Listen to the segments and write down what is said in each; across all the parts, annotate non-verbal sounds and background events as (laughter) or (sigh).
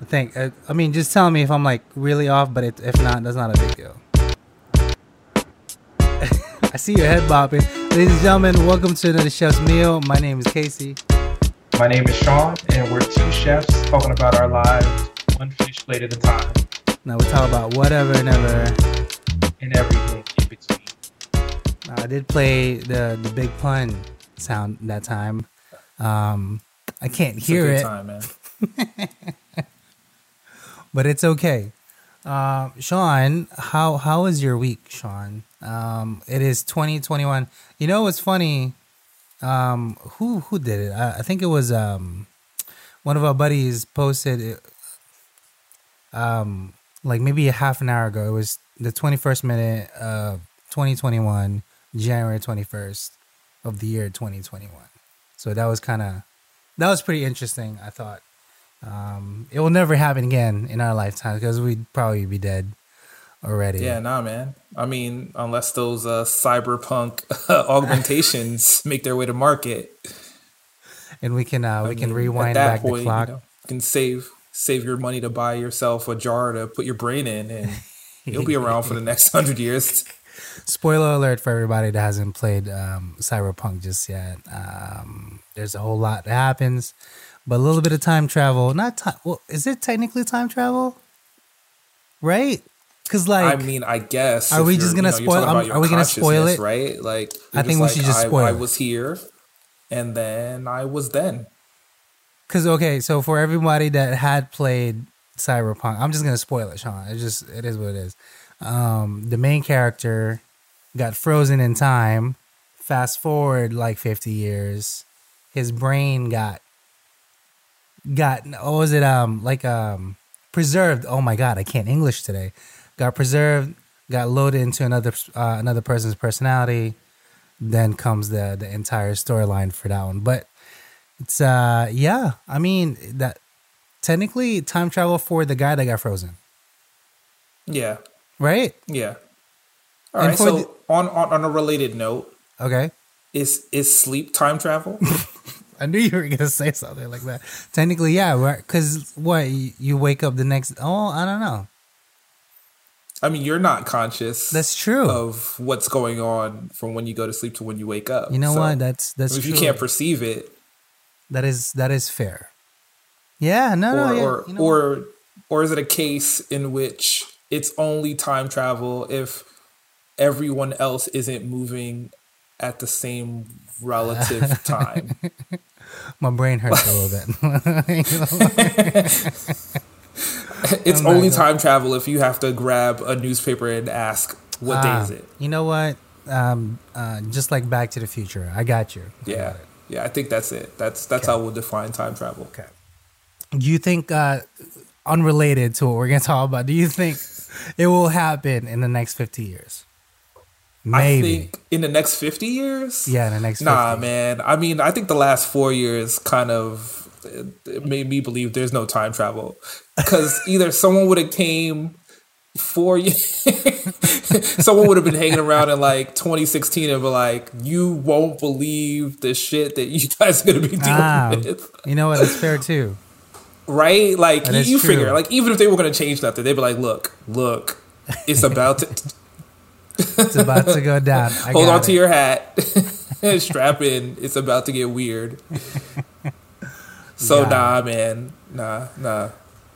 I think. Uh, I mean, just tell me if I'm like really off, but it, if not, that's not a big deal. (laughs) I see your head bopping. Ladies and gentlemen, welcome to another Chef's Meal. My name is Casey. My name is Sean, and we're two chefs talking about our lives, one fish plate at a time, Now we talk about whatever and ever. and everything in between. I did play the the big pun sound that time. Um, I can't It's hear it, time, man. (laughs) but it's okay. Uh, Sean, how how was your week, Sean? Um, it is 2021. You know what's funny? Um, who who did it? I, I think it was um, one of our buddies posted it, um, like maybe a half an hour ago. It was the 21st minute of 2021, January 21st of the year 2021. So that was kind of that was pretty interesting. I thought. Um, it will never happen again in our lifetime because we'd probably be dead already. Yeah, nah, man. I mean, unless those uh, cyberpunk (laughs) augmentations make their way to market, and we can uh, we I can mean, rewind back point, the clock. You, know, you can save save your money to buy yourself a jar to put your brain in, and (laughs) you'll be around for the next (laughs) hundred years. Spoiler alert for everybody that hasn't played um, Cyberpunk just yet. Um, there's a whole lot that happens, but a little bit of time travel. Not time. Well, is it technically time travel? Right? Because like I mean, I guess. Are we just gonna you know, spoil- um, are we gonna spoil it? Right? Like, I think we like, should just I- spoil I it. was here, and then I was then. Because okay, so for everybody that had played Cyberpunk, I'm just gonna spoil it, Sean. It just it is what it is. Um, the main character got frozen in time. Fast forward like 50 years, his brain got got what was it? Um, like um, preserved. Oh my god, I can't English today. Got preserved. Got loaded into another uh, another person's personality. Then comes the the entire storyline for that one, but. It's uh yeah, I mean that technically time travel for the guy that got frozen, Yeah, right? yeah. All And right. So the- on, on on a related note, Okay. is is sleep time travel? (laughs) I knew you were gonna (laughs) say something like that. Technically, yeah, because what you, wake up the next? Oh, I don't know. I mean, you're not conscious. That's true. of what's going on from when you go to sleep to when you wake up. You know So, what? That's that's if true. you can't perceive it, that is that is fair. Yeah, no, or no, yeah. or you know what? or or is it a case in which it's only time travel if everyone else isn't moving at the same relative time? (laughs) my brain hurts a little bit. (laughs) it's only gonna- time travel if you have to grab a newspaper and ask what day Ah, is it. You know what? Um, uh, just like Back to the Future, I got you. Yeah, got yeah. I think that's it. That's that's how we'll define time travel. Okay. Do you think, uh, unrelated to what we're going (laughs) to talk about, do you think it will happen in the next 50 years? I think in the next 50 years? yeah, in the next 50. Nah, man. I mean, I think the last four years kind of made me believe there's no time travel because (laughs) either someone would have came four years, (laughs) someone would have been hanging around in like 2016 and be like, "You won't believe the shit that you (laughs) guys are gonna be dealing Ah, with." you know what? It's fair too. Right? Like That you, you figure, like even if they were gonna change nothing, they'd be like, "Look, look, it's about to." It's about to go down. I Hold on to your hat. (laughs) Strap in. It's about to get weird. So Got nah, man. Nah, nah.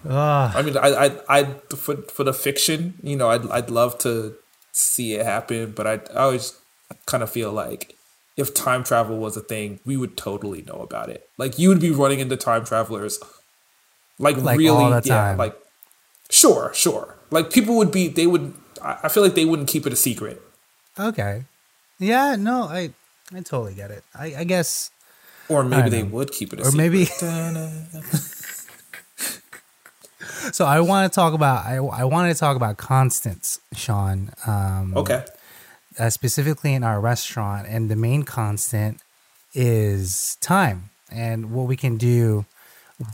Ugh. I mean, I, I, I, for for the fiction, you know, I'd, I'd love to see it happen, but I, I always kind of feel like if time travel was a thing, we would totally know about it. Like you would be running into time travelers, like, Like, really, yeah, like sure, sure. Like people would be, they would. I feel like they wouldn't keep it a secret. Okay. Yeah, no, I I totally get it. I, I guess Or maybe they know. would keep it a Or secret. maybe- (laughs) so. I want to talk about I I wanted to talk about constants, Sean. Um, Okay. uh, specifically in our restaurant, and the main constant is time and what we can do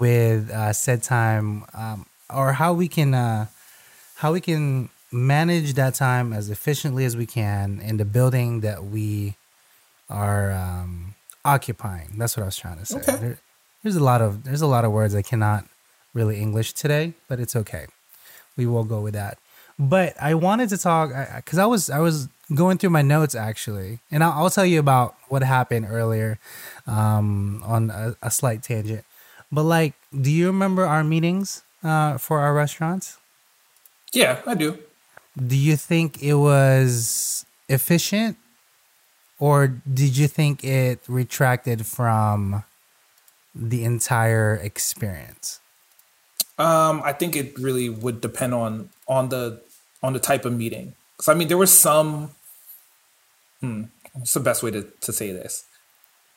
with uh, said time, um, or how we can uh, how we can manage that time as efficiently as we can in the building that we are um, occupying. That's what I was trying to say. Okay. There, there's a lot of there's a lot of words I cannot really English today, but it's okay. We will go with that. But I wanted to talk because I was I was going through my notes actually, and I'll, I'll tell you about what happened earlier um, on a, a slight tangent. But like, do you remember our meetings uh, for our restaurants? Yeah, I do. Do you think it was efficient, or did you think it retracted from the entire experience? Um, I think it really would depend on on the on the type of meeting. Because I mean, there were some. Hmm, what's the best way to, to say this?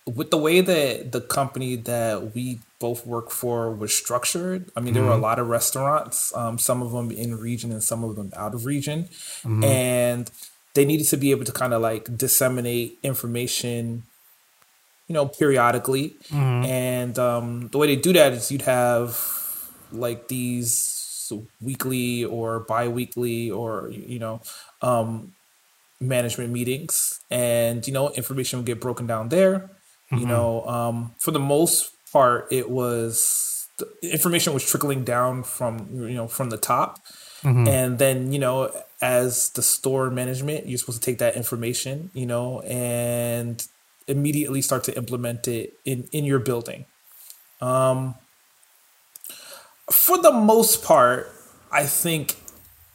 With the way that the company that we both work for was structured, I mean, there were a lot of restaurants, um, some of them in region and some of them out of region, and they needed to be able to kind of like disseminate information you know, periodically. And um, the way they do that is you'd have like these weekly or bi-weekly or you know um, management meetings, and you know, information would get broken down there. You know, um, for the most part, it was the information was trickling down from you know from the top, and then you know as the store management, you're supposed to take that information, you know, and immediately start to implement it in in your building. Um, for the most part, I think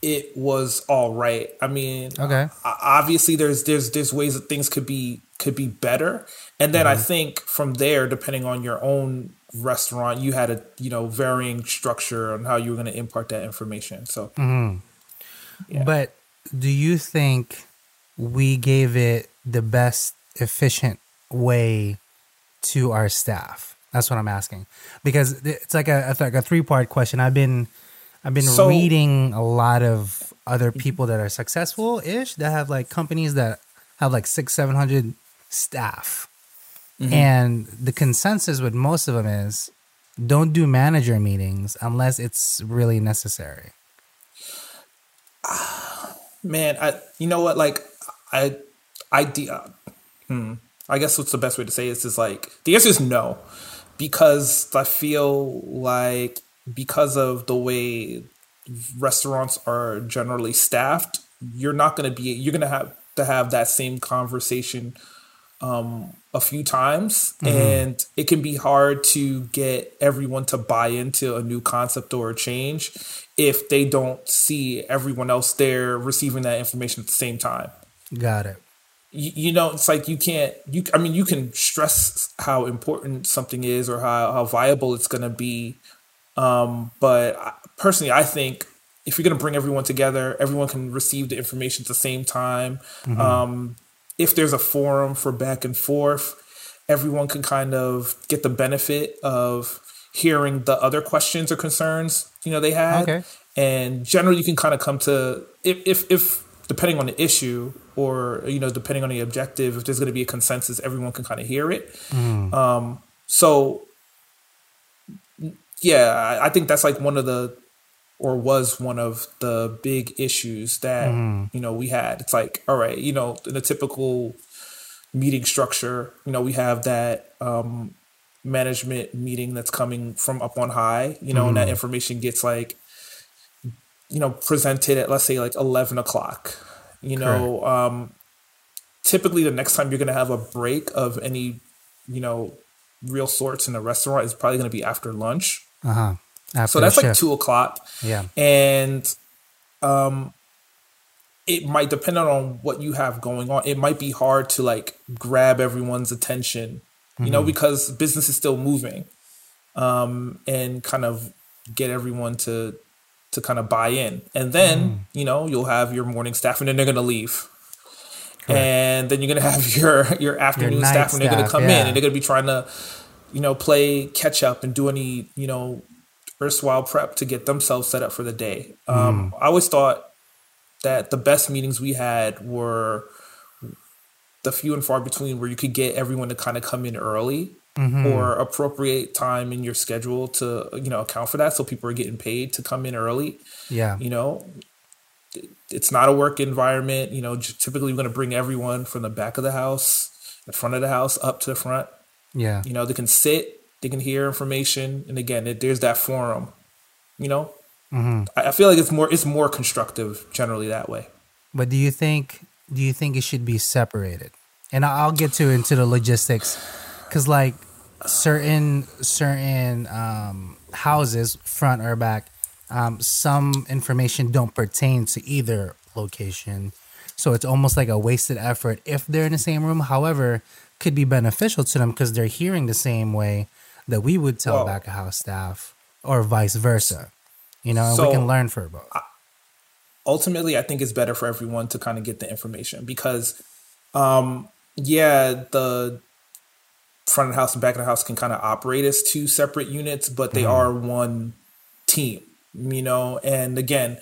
it was all right. I mean, Okay. obviously there's there's there's ways that things could be could be better, and then I mm-hmm. think from there, depending on your own restaurant, you had a you know varying structure on how you were going to impart that information. So mm-hmm. Yeah. But do you think we gave it the best efficient way to our staff? That's what I'm asking because it's like a it's like a three part question. I've been I've been So- reading a lot of other mm-hmm. people that are successful ish that have like companies that have like six seven hundred staff, and the consensus with most of them is don't do manager meetings unless it's really necessary. (sighs) man, I you know what like I I de- uh, hmm, I guess what's the best way to say this is like the answer is no. Because I feel like because of the way restaurants are generally staffed, you're not going to be you're going to have to have that same conversation um, a few times, and it can be hard to get everyone to buy into a new concept or a change if they don't see everyone else there receiving that information at the same time. Got it. you, you know it's like you can't you i mean you can stress how important something is or how, how viable it's going to be um, but I- personally i think if you're going to bring everyone together everyone can receive the information at the same time um, if there's a forum for back and forth everyone can kind of get the benefit of hearing the other questions or concerns you know they had. Okay. and generally you can kind of come to if if, if depending on the issue or you know depending on the objective if there's going to be a consensus everyone can kind of hear it. Um so yeah I- i think that's like one of the or was one of the big issues that you know we had. It's like all right you know in a typical meeting structure you know we have that um management meeting that's coming from up on high you know and that information gets like you know presented at let's say like 11 o'clock you know um typically the next time you're going to have a break of any you know real sorts in a restaurant is probably going to be after lunch. Uh huh. After so that's like two o'clock. Yeah. and um it might depend on what you have going on. It might be hard to like grab everyone's attention you know because business is still moving um and kind of get everyone to to kind of buy in. And then you know you'll have your morning staff and then they're going to leave and then you're going to have (laughs) your your afternoon night staff and they're going to come yeah. in and they're going to be trying to you know play catch up and do any you know erstwhile prep to get themselves set up for the day. Um, I always thought that the best meetings we had were the few and far between where you could get everyone to kind of come in early or appropriate time in your schedule to you know account for that so people are getting paid to come in early Yeah. you know it's not a work environment you know typically we're going to bring everyone from the back of the house the front of the house up to the front Yeah. you know, they can sit, they can hear information, and again, it, there's that forum. You know, mm-hmm. I, I feel like it's more it's more constructive generally that way. But do you think do you think it should be separated? And I'll get to into the logistics, because like certain certain um, houses, front or back, um, some information don't pertain to either location, so it's almost like a wasted effort if they're in the same room. However, could be beneficial to them because they're hearing the same way that we would tell well, back of house staff, or vice versa. You know, so, we can learn for both. ultimately, I think it's better for everyone to kind of get the information because um, yeah, the front of the house and back of the house can kind of operate as two separate units, but they mm-hmm. are one team, you know. And again,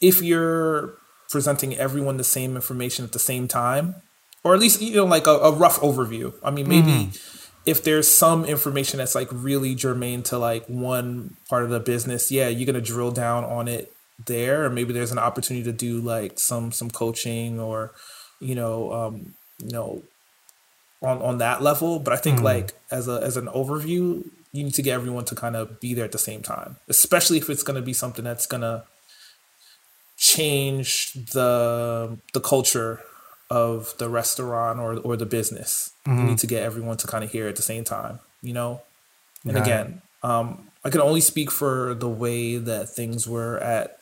if you're presenting everyone the same information at the same time, or at least you know like a, a rough overview. I mean, maybe mm-hmm. If there's some information that's like really germane to like one part of the business, yeah, you're gonna drill down on it there, or maybe there's an opportunity to do like some some coaching or you know um, you know, on on that level. But I think mm. like as a as an overview, you need to get everyone to kind of be there at the same time, especially if it's going to be something that's going to change the the culture of the restaurant or or the business. Mm-hmm. You need to get everyone to kind of hear at the same time, you know. And again, um, I can only speak for the way that things were at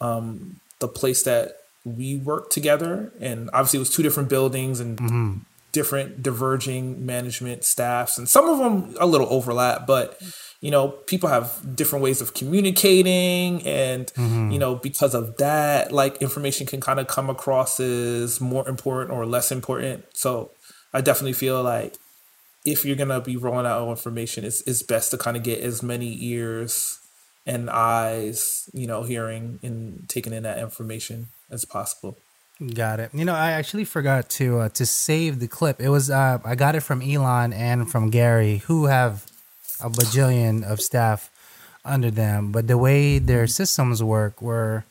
um, the place that we worked together, and obviously it was two different buildings and mm-hmm. different diverging management staffs, and some of them a little overlap, but you know people have different ways of communicating and mm-hmm. you know because of that like information can kind of come across as more important or less important so i definitely feel like if you're gonna be rolling out information it's, it's best to kind of get as many ears and eyes you know hearing and taking in that information as possible. Got it. You know, I actually forgot to uh, to save the clip. It was uh, I got it from Elon and from Gary, who have a bajillion of staff under them. But the way their systems work, were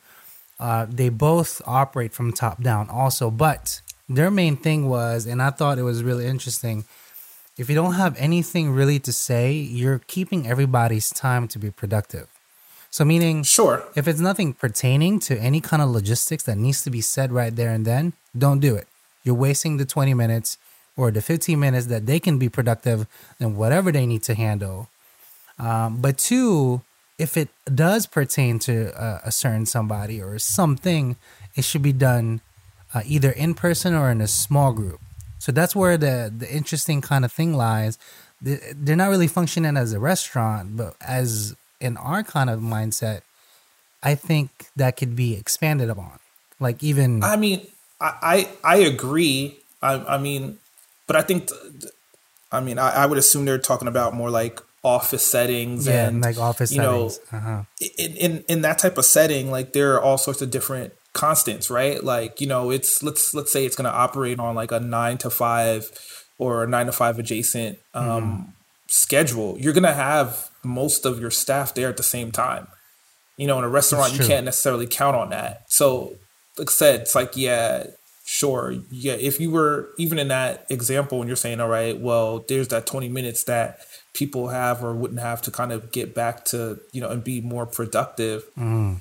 uh, they both operate from top down, also. But their main thing was, and I thought it was really interesting. If you don't have anything really to say, you're keeping everybody's time to be productive. So meaning, sure, if it's nothing pertaining to any kind of logistics that needs to be said right there and then, don't do it. You're wasting the 20 minutes or the 15 minutes that they can be productive in whatever they need to handle. Um, but two, if it does pertain to a, a, certain somebody or something, it should be done uh, either in person or in a small group. So that's where the the interesting kind of thing lies. They're not really functioning as a restaurant, but as in our kind of mindset, I think that could be expanded upon. Like even, I mean, I I, I agree. I I mean, but I think, I mean, I, I would assume they're talking about more like office settings yeah, and like office you settings. know uh-huh. in, in in that type of setting like there are all sorts of different constants right like you know it's let's let's say it's going to operate on like a 9 to 5 or a 9 to 5 adjacent um mm-hmm. schedule you're going to have most of your staff there at the same time. You know, in a restaurant, you can't necessarily count on that. So, like I said, it's like, yeah, sure. Yeah, if you were even in that example and you're saying, all right, well, there's that 20 minutes that people have or wouldn't have to kind of get back to, you know, and be more productive. Mm.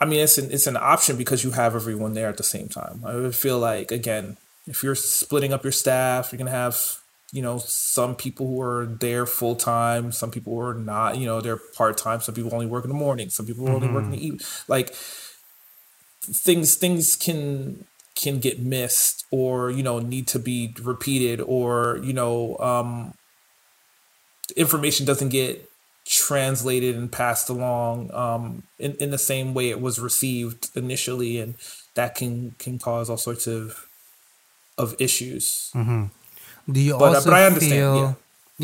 I mean, it's an, it's an option because you have everyone there at the same time. I would feel like, again, if you're splitting up your staff, you're going to have you know, some people who are there full time, some people who are not, you know, they're part time, some people only work in the morning, some people mm-hmm. only work in the mm-hmm. evening. Like things things can can get missed or, you know, need to be repeated or, you know, um information doesn't get translated and passed along um in, in the same way it was received initially and that can can cause all sorts of of issues. Mm-hmm. Do you but, uh, also uh, but I understand, feel? Yeah.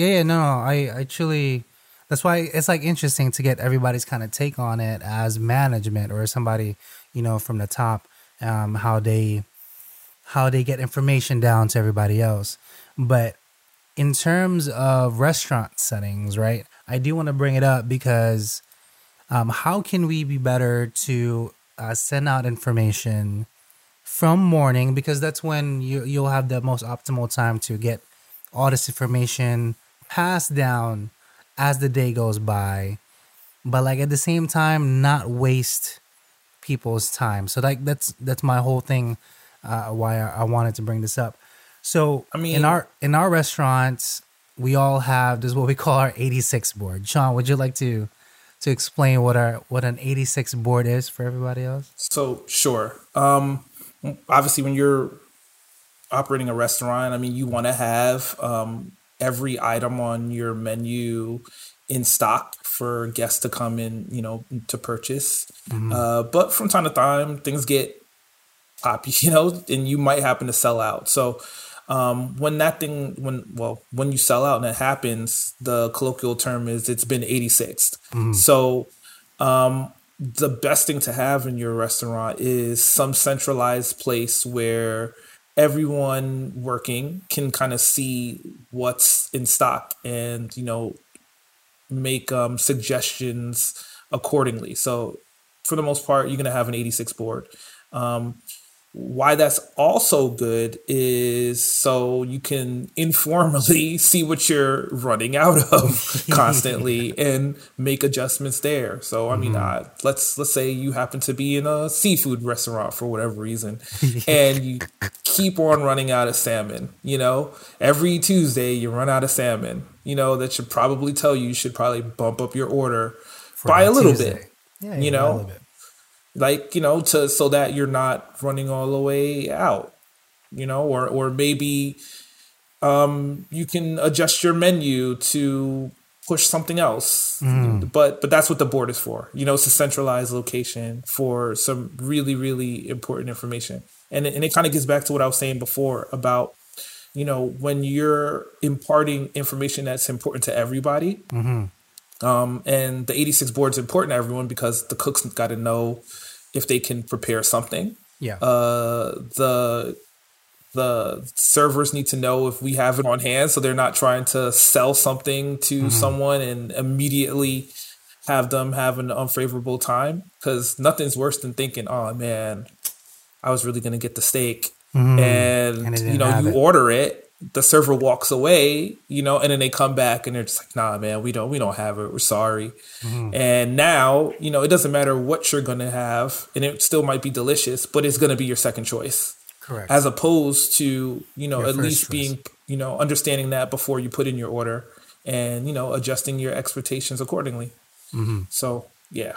yeah, yeah, no, no, I actually. That's why it's like interesting to get everybody's kind of take on it as management or somebody, you know, from the top, um, how they, how they get information down to everybody else. But in terms of restaurant settings, right? I do want to bring it up because um, how can we be better to uh, send out information from morning because that's when you you'll have the most optimal time to get all this information passed down as the day goes by but like at the same time not waste people's time. So like that's that's my whole thing uh, why I, I wanted to bring this up. So I mean- in our in our restaurants, we all have this is what we call our 86 board. Sean, would you like to to explain what our what an 86 board is for everybody else? So sure. Um, obviously, when you're operating a restaurant, I mean, you want to have um, every item on your menu in stock for guests to come in, you know, to purchase. Uh, but from time to time, things get poppy, (laughs) you know, and you might happen to sell out. So um, when that thing, when well, when you sell out and it happens, the colloquial term is it's been 86th. So um, the best thing to have in your restaurant is some centralized place where everyone working can kind of see what's in stock and you know make um, suggestions accordingly. So for the most part, you're gonna have an 86 board. Um, why that's also good is so you can informally (laughs) see what you're running out of (laughs) constantly and make adjustments there. So I mean, uh, let's let's say you happen to be in a seafood restaurant for whatever reason, (laughs) and you keep on running out of salmon. You know, every Tuesday you run out of salmon. You know that should probably tell you you should probably bump up your order by a little Tuesday. bit Yeah, You know? bit. like you know to so that you're not running all the way out you know or or maybe um you can adjust your menu to push something else but but that's what the board is for you know it's a centralized location for some really really important information and it, and it kind of gets back to what i was saying before about you know when you're imparting information that's important to everybody um, and the 86 board is important to everyone because the cooks got to know if they can prepare something. Yeah. Uh, the the servers need to know if we have it on hand, so they're not trying to sell something to someone and immediately have them have an unfavorable time. Because nothing's worse than thinking, "Oh man, I was really gonna get the steak," And and, you know you it. order it. The server walks away, you know, and then they come back and they're just like, "Nah, man, we don't, we don't have it. We're sorry." Mm-hmm. And now, you know, it doesn't matter what you're gonna have, and it still might be delicious, but it's gonna be your second choice Correct. as opposed to you know Your at least choice. being you know understanding that before you put in your order and you know adjusting your expectations accordingly Mm-hmm. so yeah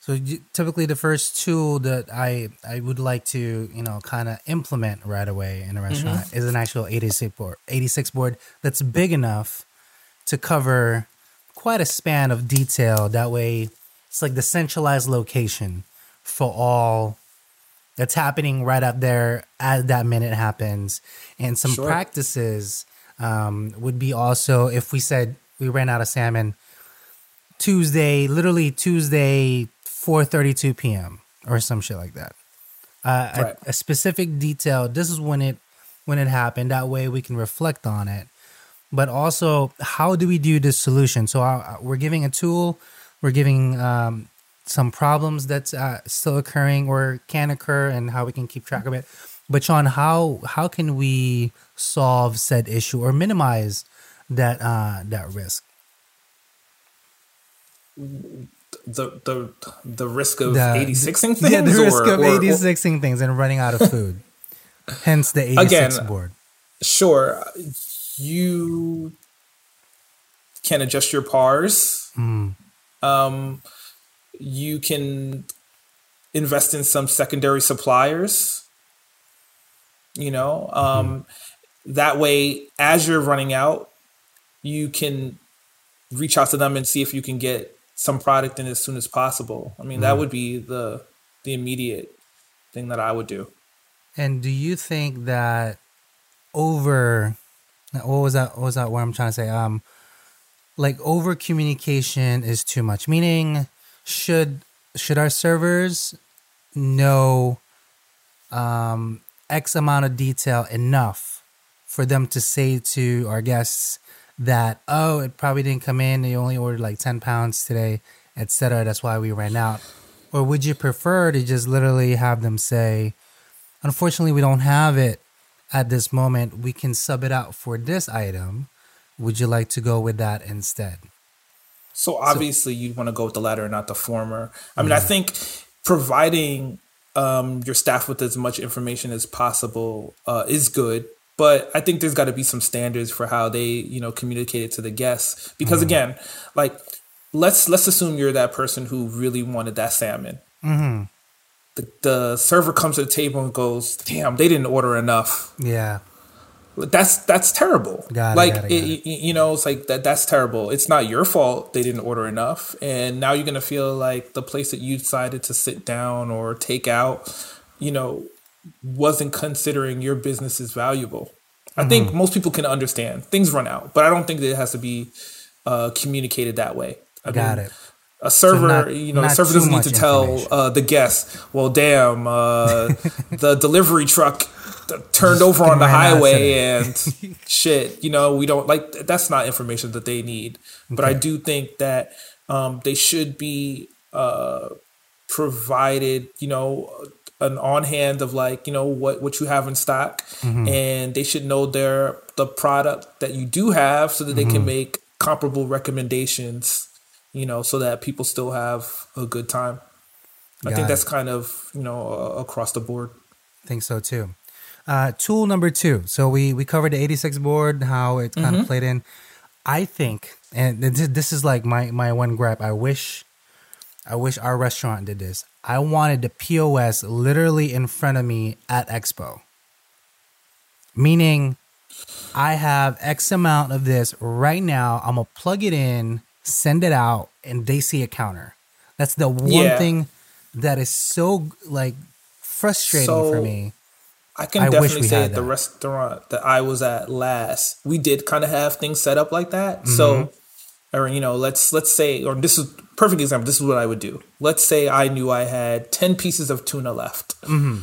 So typically, the first tool that I I would like to you know kind of implement right away in a restaurant is an actual 86 board 86 board that's big enough to cover quite a span of detail. That way, it's like the centralized location for all that's happening right up there as that minute happens. And some Sure. practices um, would be also if we said we ran out of salmon Tuesday, literally Tuesday, 4:32 p.m. or some shit like that. Uh, Right. a, a specific detail. This is when it when it happened. That way we can reflect on it. But also, how do we do this solution? So uh, we're giving a tool. We're giving um, some problems that's uh, still occurring or can occur, and how we can keep track of it. But Sean, how how can we solve said issue or minimize that uh, that risk? The the the risk of The- 86ing things (laughs) Yeah, the risk or- of or- 86ing things and running out of food. Hence the 86 Again, board. sure you can adjust your pars Mm. um you can invest in some secondary suppliers you know um that way as you're running out you can reach out to them and see if you can get some product in as soon as possible i mean that would be the the immediate thing that i would do And do you think that over what was that what was that what I'm trying to say? Um like over communication is too much. Meaning should should our servers know um X amount of detail enough for them to say to our guests that oh it probably didn't come in. You only ordered like 10 pounds today etc that's why we ran out. Or would you prefer to just literally have them say unfortunately we don't have it at this moment. We can sub it out for this item. Would you like to go with that instead? So obviously, you'd want to go with the latter and not the former. I mean, I think providing um, your staff with as much information as possible uh, is good, but I think there's got to be some standards for how they, you know, communicate it to the guests. Because mm-hmm. again, like let's let's assume you're that person who really wanted that salmon. Mm-hmm. The, the server comes to the table and goes, "Damn, they didn't order enough." Yeah. that's that's terrible. Got it, like got it, it- got it. y- you know, it's like that. That's terrible. It's not your fault they didn't order enough, and now you're gonna feel like the place that you decided to sit down or take out, you know, wasn't considering your business as valuable. I Mm-hmm. think most people can understand things run out, but I don't think that it has to be uh, communicated that way. I Got mean, it. A server, not- you know, the server doesn't need to tell uh, the guests, well, damn, uh, (laughs) the delivery truck turned over on the highway and (laughs) shit. You know, we don't like that's not information that they need. But I do think that um, they should be uh, provided, you know, an on hand of like you know what what you have in stock, and they should know their the product that you do have so that they can make comparable recommendations. You know, so that people still have a good time. I think it. that's kind of you know uh, across the board. I think so too. Uh, tool number two. So we we covered the 86 board, how it kind Mm-hmm. of played in. I think, and this, this is like my my one gripe. I wish, I wish our restaurant did this. I wanted the POS literally in front of me at Expo. Meaning, I have X amount of this right now. I'm gonna plug it in, send it out, and they see a counter. That's the one Yeah. thing that is so like frustrating for me. I can I wish definitely say at the that. restaurant that I was at last, we did kind of have things set up like that. Mm-hmm. So, or you know, let's let's say, or this is perfect example. This is what I would do. Let's say I knew I had ten pieces of tuna left. Mm-hmm.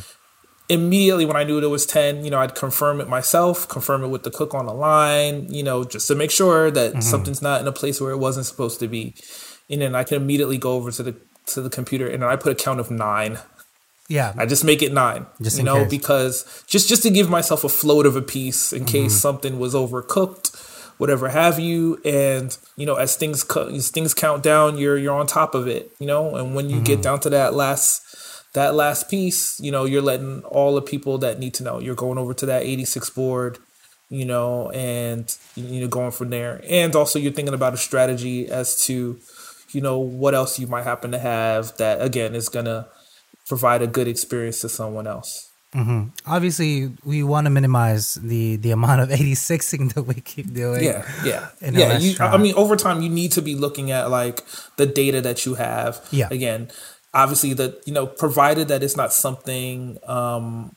Immediately when I knew there was ten, you know, I'd confirm it myself, confirm it with the cook on the line, you know, just to make sure that Mm-hmm. something's not in a place where it wasn't supposed to be. And then I can immediately go over to the to the computer and then I put a count of nine. Yeah, I just make it nine. Just you know, case. because just just to give myself a float of a piece in case Mm-hmm. something was overcooked, whatever have you. And you know, as things co- as things count down, you're you're on top of it. You know, and when you Mm-hmm. get down to that last that last piece, you know, you're letting all the people that need to know. You're going over to that 86 board. You know, and you know, going from there, and also you're thinking about a strategy as to, you know, what else you might happen to have that again is gonna provide a good experience to someone else. Obviously we want to minimize the the amount of 86ing (laughs) that we keep doing. Yeah, yeah, yeah. You, I mean, over time, you need to be looking at like the data that you have. Yeah. Again, obviously, that you know, provided that it's not something um,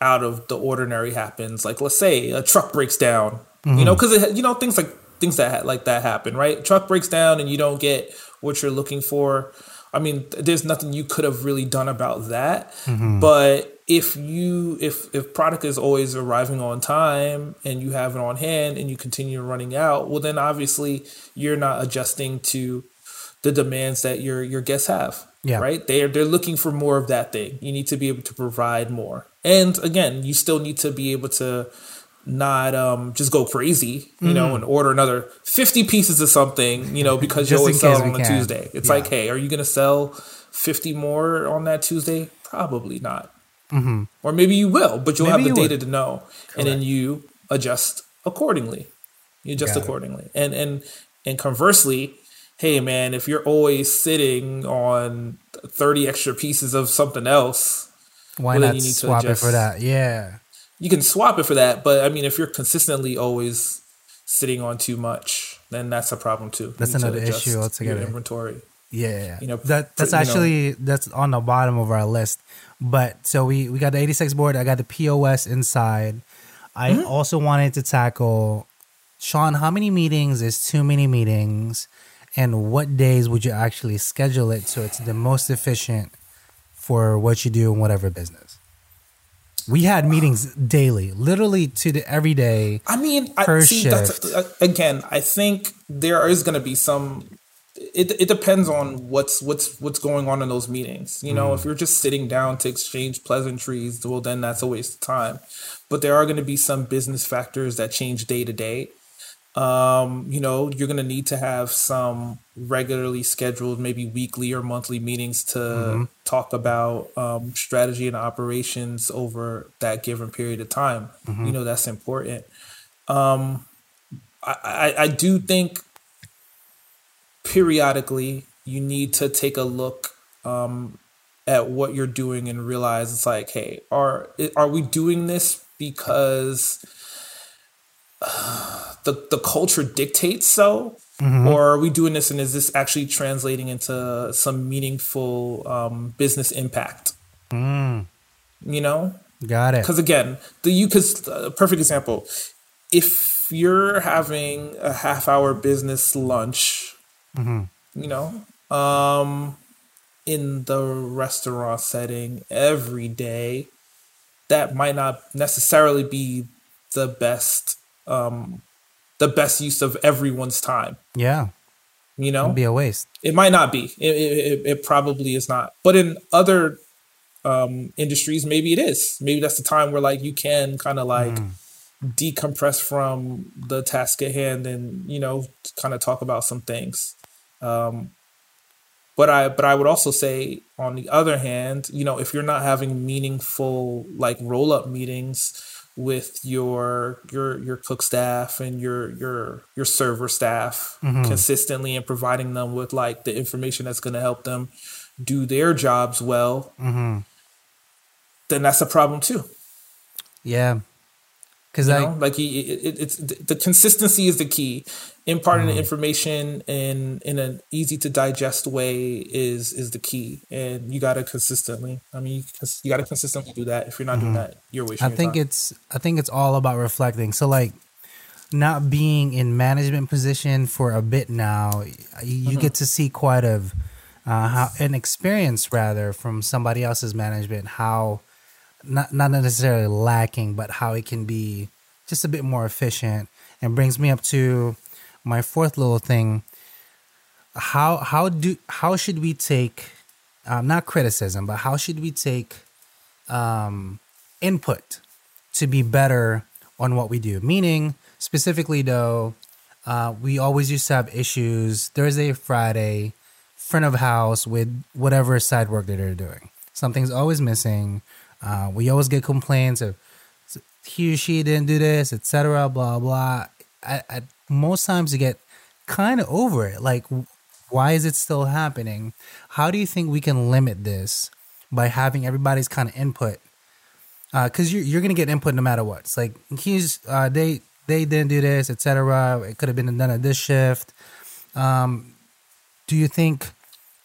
out of the ordinary happens. Like, let's say a truck breaks down. You know, Mm-hmm. because you know things like things that like that happen, right? Truck breaks down and you don't get what you're looking for. I mean, there's nothing you could have really done about that. Mm-hmm. But if you if if product is always arriving on time and you have it on hand and you continue running out, well then obviously you're not adjusting to the demands that your your guests have. Yeah. Right? They're they're looking for more of that thing. You need to be able to provide more. And again, you still need to be able to not um just go crazy, you know, and order another 50 pieces of something, you know, (laughs) because you always sell it on a can. Tuesday. It's Yeah. like, hey, are you going to sell 50 more on that Tuesday? Probably not. Or maybe you will, but you'll Mm-hmm. Maybe have the you data would. to know, and then you adjust accordingly. You adjust Got it. accordingly, and and and conversely, hey man, if you're always sitting on 30 extra pieces of something else, Why Well, not you need to swap it for that? Yeah. you can swap it for that. But I mean, if you're consistently always sitting on too much, then that's a problem too. You That's need to another adjust issue altogether. Inventory. Yeah, You know, that that's you know- actually that's on the bottom of our list. But so we we got the 86 board. I got the POS inside. I Mm-hmm. also wanted to tackle Sean. How many meetings is too many meetings, and what days would you actually schedule it so it's the most efficient for what you do in whatever business? We had meetings daily, literally to the every day. I mean, I see. That's shift. uh, again. I think there is going to be some. It, it depends on what's what's what's going on in those meetings. You know, if you're just sitting down to exchange pleasantries, well, then that's a waste of time. But there are going to be some business factors that change day to day. Um, you know, you're going to need to have some regularly scheduled, maybe weekly or monthly meetings to mm-hmm. talk about um, strategy and operations over that given period of time. Mm-hmm. You know, that's important. Um, I, I, I do think periodically you need to take a look um, at what you're doing and realize it's like, hey, are are we doing this because uh, (sighs) the the culture dictates so, mm-hmm. or are we doing this and is this actually translating into some meaningful um, business impact? Mm. You know, got it. Because again, the you because a perfect example, if you're having a half hour business lunch, mm-hmm. you know, um, in the restaurant setting every day, that might not necessarily be the best um the best use of everyone's time. Yeah. You know? It'd be a waste. It might not be. It, it, it probably is not. But in other um, industries, maybe it is. Maybe that's the time where like you can kind of like mm. decompress from the task at hand and you know kind of talk about some things. Um, but I but I would also say on the other hand, you know, if you're not having meaningful like roll up meetings with your your your cook staff and your your your server staff mm-hmm. consistently and providing them with like the information that's going to help them do their jobs well, mm-hmm. then that's a problem too. Yeah, because I like it, it, it's the consistency is the key. Imparting mm. the information in in an easy to digest way is is the key, and you got to consistently. I mean, you got to consistently do that. If you're not mm-hmm. doing that, you're wasting. I think time. it's I think it's all about reflecting. So like not being in management position for a bit now, you mm-hmm. get to see quite a uh, how an experience rather from somebody else's management how not not necessarily lacking, but how it can be just a bit more efficient. And brings me up to my fourth little thing. How how do how should we take um, not criticism, but how should we take um, input to be better on what we do? Meaning, specifically though, uh, we always used to have issues Thursday, Friday, front of house with whatever side work that they're doing. Something's always missing. Uh, we always get complaints of he or she didn't do this, etc. Blah blah. At, most times, you get kind of over it. Like, why is it still happening? How do you think we can limit this by having everybody's kind of input? Because uh, you're you're gonna get input no matter what. It's like he's uh, they they didn't do this, etc. It could have been done at this shift. Um, do you think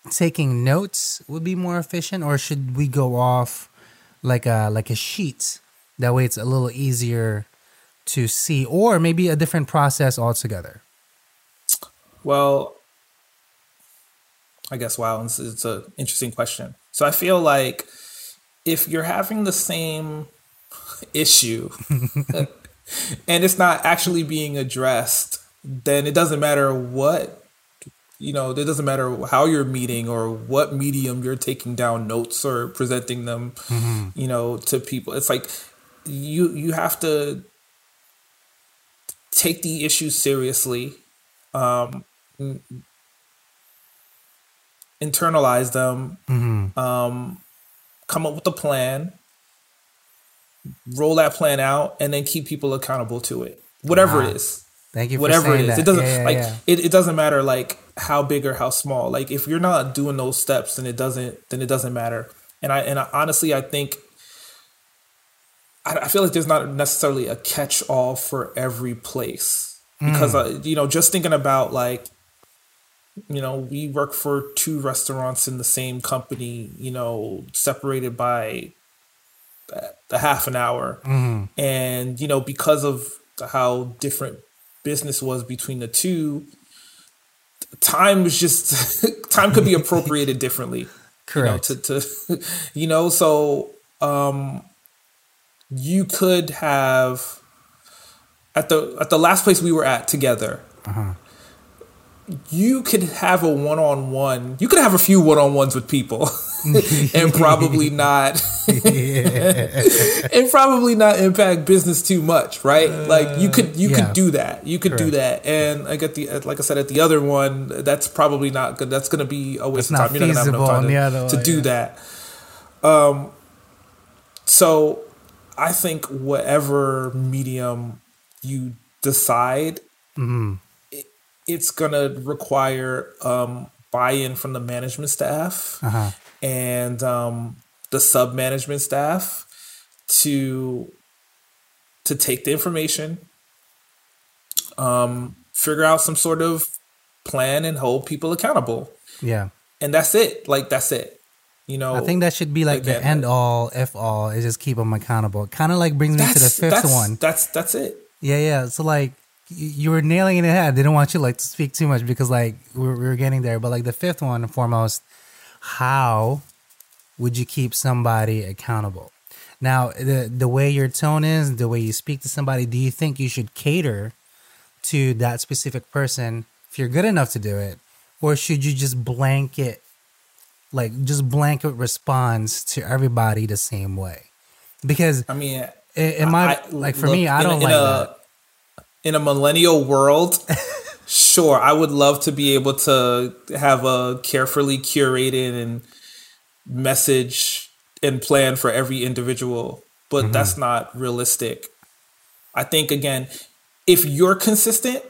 taking notes would be more efficient, or should we go off like a like a sheet. That way, it's a little easier to see, or maybe a different process altogether. Well, I guess wow, it's, it's an interesting question. So I feel like if you're having the same issue (laughs) and it's not actually being addressed, then it doesn't matter what you know, it doesn't matter how you're meeting or what medium you're taking down notes or presenting them, mm-hmm. you know, to people. It's like you you have to take the issue seriously, um, internalize them, mm-hmm. um, come up with a plan, roll that plan out, and then keep people accountable to it, whatever wow. it is. Thank you. Whatever it is, that. it doesn't yeah, yeah, like yeah. It, it doesn't matter like how big or how small. Like if you're not doing those steps, then it doesn't then it doesn't matter. And I and I, honestly, I think I, I, feel like there's not necessarily a catch all for every place because mm. uh, you know just thinking about like you know we work for two restaurants in the same company, you know separated by a half an hour, mm. and you know because of how different business was between the two, time was just (laughs) time could be appropriated differently. Correct. You know, to, to (laughs) you know, so um you could have at the at the last place we were at together. Uh-huh. You could have a one on one. You could have a few one on ones with people. (laughs) (laughs) and probably not (laughs) and probably not impact business too much, right? like you could you yeah. could do that. You could do that. And I get the like I said at the other one, that's probably not good. That's going to be a waste It's of not time. You're not going to have enough time to, other to one, do yeah. that. Um so I think whatever medium you decide Mm-hmm. it, it's going to require um buy-in from the management staff Uh-huh. And um, the sub management staff to to take the information, um, figure out some sort of plan, and hold people accountable. Yeah. And that's it. Like that's it. You know, I think that should be like the end all, if all, is just keep them accountable. Kind of like brings me to the fifth that's, one. That's that's it. Yeah, yeah. So like you were nailing it in the head. I didn't want you like to speak too much because like we were, we were getting there. But like the fifth one and foremost, how would you keep somebody accountable? Now the the way your tone is, the way you speak to somebody, do you think you should cater to that specific person if you're good enough to do it, or should you just blanket, like just blanket response to everybody the same way? Because I mean, in, in my I- like for look, me, I don't in like a, that. In a millennial world, (laughs) sure, I would love to be able to have a carefully curated and message and plan for every individual, but Mm-hmm. that's not realistic. I think again, if you're consistent,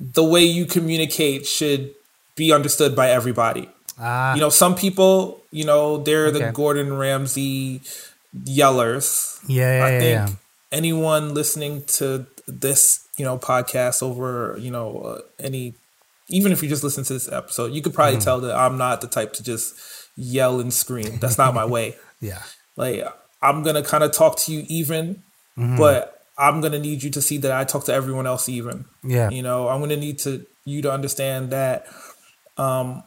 the way you communicate should be understood by everybody. Ah, You know, some people, you know, they're the Gordon Ramsay yellers. yeah, yeah, I yeah, think yeah. anyone listening to this, you know, podcast over, you know, uh, any, even if you just listen to this episode, you could probably Mm-hmm. tell that I'm not the type to just yell and scream. That's not my way. (laughs) yeah. Like, I'm gonna kind of talk to you even, Mm-hmm. but I'm gonna need you to see that I talk to everyone else even. Yeah. You know, I'm gonna need to you to understand that um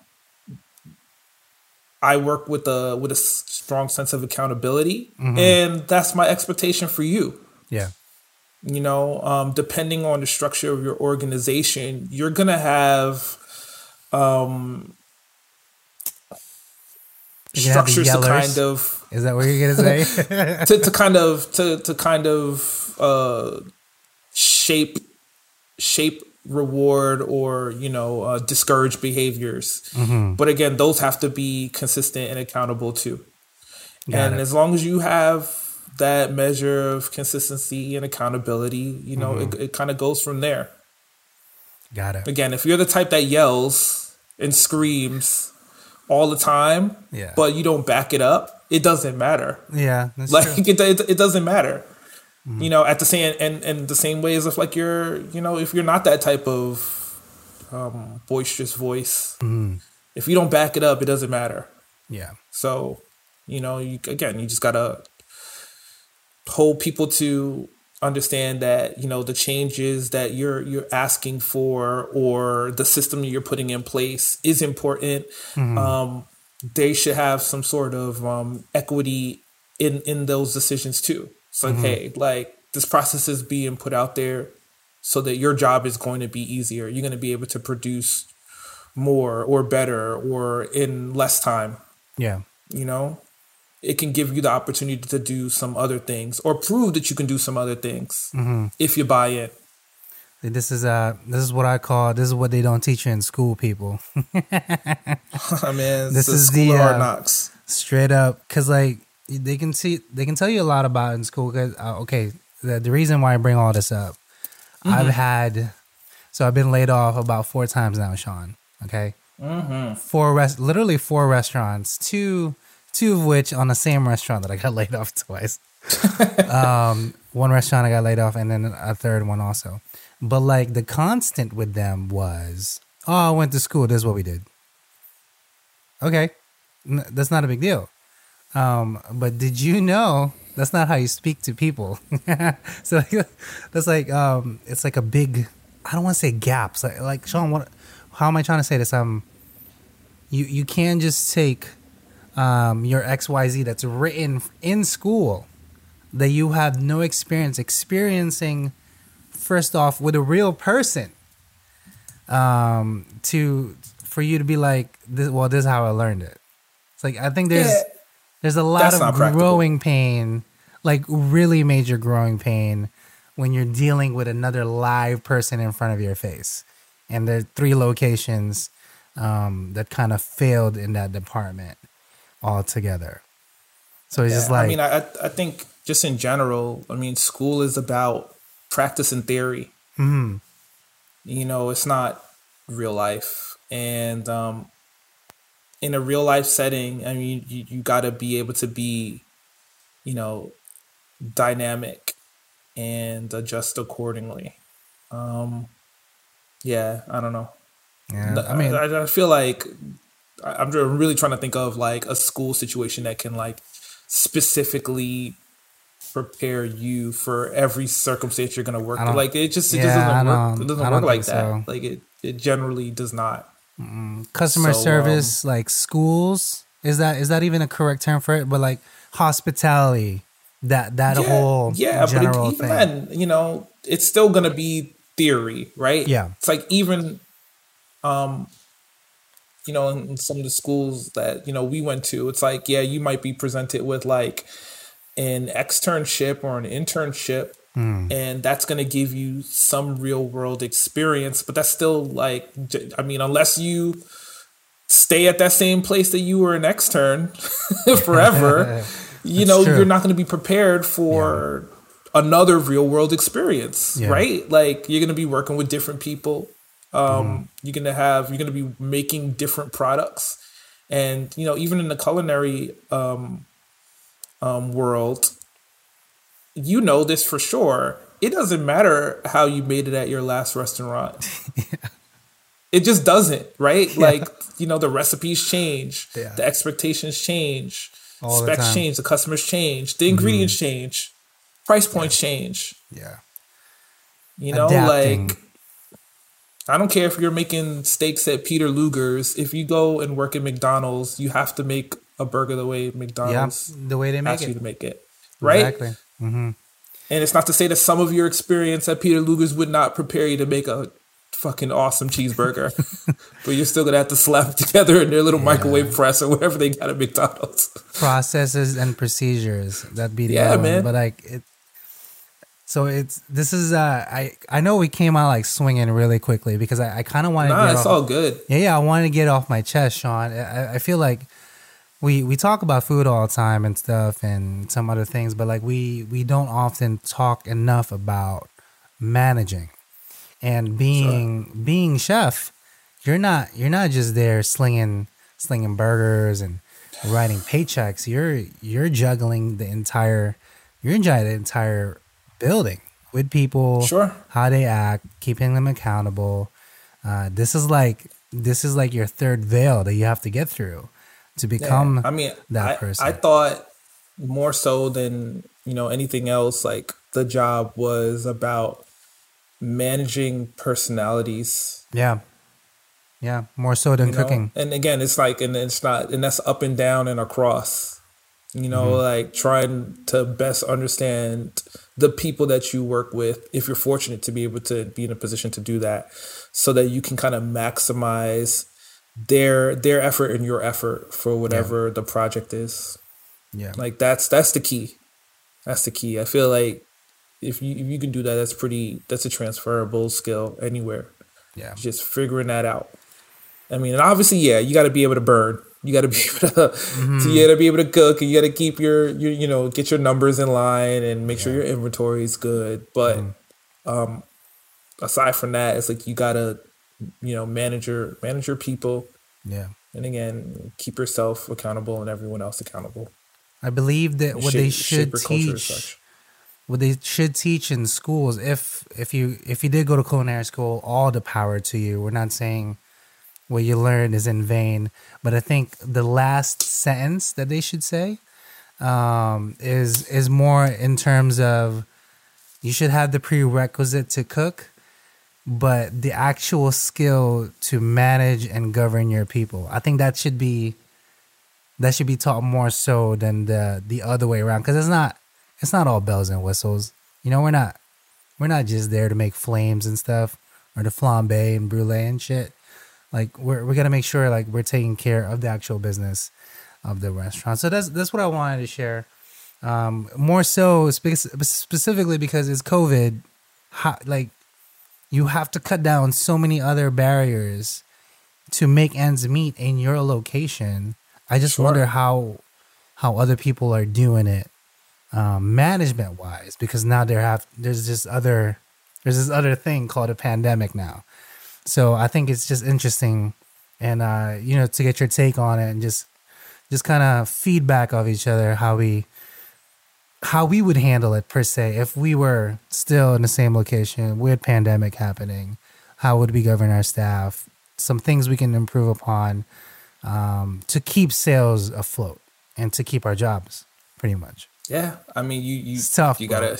I work with a with a strong sense of accountability and that's my expectation for you. Yeah. You know, um depending on the structure of your organization, you're going to have um have structures to kind of Is that what you're gonna say? (laughs) to, to kind of to to kind of uh shape shape reward or you know uh, discourage behaviors Mm-hmm. but again those have to be consistent and accountable too Got and it. as long as you have that measure of consistency and accountability you know Mm-hmm. it, it kind of goes from there Got it. again if you're the type that yells and screams all the time Yeah. but you don't back it up it doesn't matter Yeah. Like (laughs) it, it, it doesn't matter Mm-hmm. you know at the same and and the same way as if like you're you know if you're not that type of um boisterous voice Mm-hmm. if you don't back it up it doesn't matter Yeah. so you know you again you just gotta hold people to understand that you know the changes that you're you're asking for or the system you're putting in place is important. Um they should have some sort of um equity in in those decisions too. It's like hey like this process is being put out there so that your job is going to be easier. You're going to be able to produce more or better or in less time. Yeah. you know it can give you the opportunity to do some other things or prove that you can do some other things if you buy it. This is uh this is what I call this is what they don't teach you in school, people. (laughs) i mean This is the, hard uh, knocks Straight up, because like they can see they can tell you a lot about in school. Cause uh, okay, the the reason why I bring all this up, I've had so I've been laid off about four times now, Sean. Okay, four rest literally four restaurants, two two of which on the same restaurant that I got (laughs) laid off twice. um, one restaurant I got laid off, and then a third one also. But like the constant with them was, oh, I went to school. This is what we did. Okay, N- that's not a big deal. Um, but did you know that's not how you speak to people? (laughs) so (laughs) that's like um, it's like a big. I don't want to say gaps. Like, like Sean, what? How am I trying to say this? Um, you you can just take um, your X Y Z that's written in school that you have no experience experiencing. First off, with a real person, um, to for you to be like, this, well, this is how I learned it. It's like I think there's Yeah. there's a lot That's of growing pain, like really major growing pain when you're dealing with another live person in front of your face. And there are three locations um, that kind of failed in that department altogether. So it's just like I mean, I I- think just in general, I mean, school is about practice and theory. mhm. You know, it's not real life, and um, in a real life setting, I mean, you you got to be able to be, you know, dynamic and adjust accordingly. Um, yeah, I don't know. yeah, I mean, I, I feel like I'm really trying to think of like a school situation that can like specifically prepare you for every circumstance you're going to work. Like it just it Yeah, just doesn't work. It doesn't work like that. so. Like it it generally does not. customer So, um, service like schools is that is that even a correct term for it but like hospitality that that yeah, whole yeah, but general it, even thing then, you know, it's still going to be theory, right? Yeah. it's like even, um, you know, in, some of the schools that you know we went to, it's like yeah, you might be presented with like an externship or an internship. Hmm. And that's going to give you some real world experience, but that's still like, I mean, unless you stay at that same place that you were an extern (laughs) forever, (laughs) you know, true. you're not going to be prepared for another real world experience, Yeah. right? Like you're going to be working with different people. Um, Mm-hmm. You're going to have, you're to be making different products. And, you know, even in the culinary um, um, world, you know this for sure. It doesn't matter how you made it at your last restaurant. (laughs) It just doesn't, right? Like, you know, the recipes change, Yeah. the expectations change, All specs. Mm-hmm. change, the customers change, the ingredients change, price points change. yeah You know, Adapting. like I don't care if you're making steaks at Peter Luger's. If you go and work at McDonald's, you have to make a burger the way yeah McDonald's the way they make asks you it to make it, right? exactly hmm And it's not to say that some of your experience at Peter Luger's would not prepare you to make a fucking awesome cheeseburger, (laughs) but you're still gonna have to slap it (laughs) together in their little microwave press or whatever they got at McDonald's. processes and procedures that be the Yeah, one. man. but like it so it's this is uh i i know we came out like swinging really quickly because i, I kind of wanted to Nah, get it's off, all good. Yeah, yeah, I wanted to get off my chest, Sean. I, I feel like we we talk about food all the time and stuff and some other things, but like we we don't often talk enough about managing and being being chef. You're not you're not just there slinging slinging burgers and writing paychecks. You're you're juggling the entire you're juggling the entire building with people, Sure. how they act, keeping them accountable. Uh, this is like this is like your third veil that you have to get through to Yeah. become I mean, that I, person. I thought more so than you know anything else. Like the job was about managing personalities. yeah, yeah, more so than you know? cooking. And again, it's like, and it's not, and that's up and down and across. You know, Mm-hmm. like trying to best understand the people that you work with, if you're fortunate to be able to be in a position to do that, so that you can kind of maximize their their effort and your effort for whatever the project is. Yeah, Like that's that's the key. That's the key. I feel like if you if you can do that, that's pretty. That's a transferable skill anywhere. yeah, Just figuring that out. I mean, and obviously, yeah, you got to be able to burn. You got to be (laughs) able to, to you got to be able to cook, and you got to keep your, your, you know, get your numbers in line and make sure your inventory is good. But um, aside from that, it's like you got to, you know, manage your manage your people, yeah. and again, keep yourself accountable and everyone else accountable. I believe that what Shape- they should your culture as teach, what they should teach in schools, if if you if you did go to culinary school, all the power to you. We're not saying what you learn is in vain, but I think the last sentence that they should say um, is is more in terms of you should have the prerequisite to cook, but the actual skill to manage and govern your people. I think that should be that should be taught more so than the the other way around because it's not it's not all bells and whistles. You know, we're not we're not just there to make flames and stuff or to flambe and brulee and shit. Like we're we gotta make sure like we're taking care of the actual business. of the restaurant. So that's that's what I wanted to share. Um, more so spe- specifically because it's COVID. How, like you have to cut down so many other barriers to make ends meet in your location. I just Sure. wonder how how other people are doing it um, management wise because now there have there's this other there's this other thing called a pandemic now. So I think it's just interesting and uh, you know to get your take on it and just just kind of feedback of each other how we how we would handle it per se if we were still in the same location with pandemic happening how would we govern our staff some things we can improve upon um, to keep sales afloat and to keep our jobs pretty much Yeah, I mean, you you It's tough, you gotta.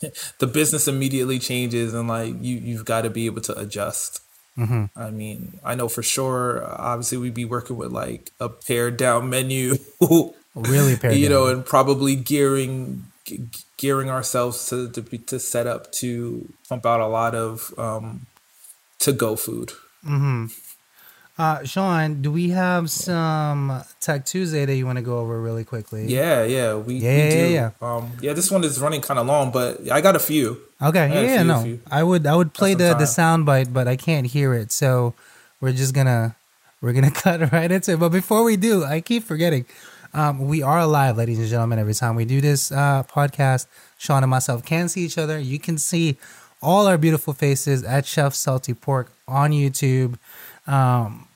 (laughs) the business immediately changes, and like you you've got to be able to adjust. Mm-hmm. I mean, I know for sure. Obviously, we'd be working with like a pared down menu, (laughs) really pared you know, and probably gearing ge- gearing ourselves to to, be, to set up to pump out a lot of um, to go food. Uh, sean do we have some tech tuesday that you want to go over really quickly Yeah, yeah, we, Yeah, we yeah, do. yeah, Um, yeah, this one is running kind of long, but I got a few. Okay, Yeah, yeah, a yeah, no. I would I would play the the time. sound bite, but I can't hear it. So we're just gonna we're gonna (laughs) cut right into it. But before we do, I keep forgetting. Um, we are alive, ladies and gentlemen. Every time we do this uh, podcast, Sean and myself can see each other. You can see all our beautiful faces at Chef Salty Pork on YouTube, um,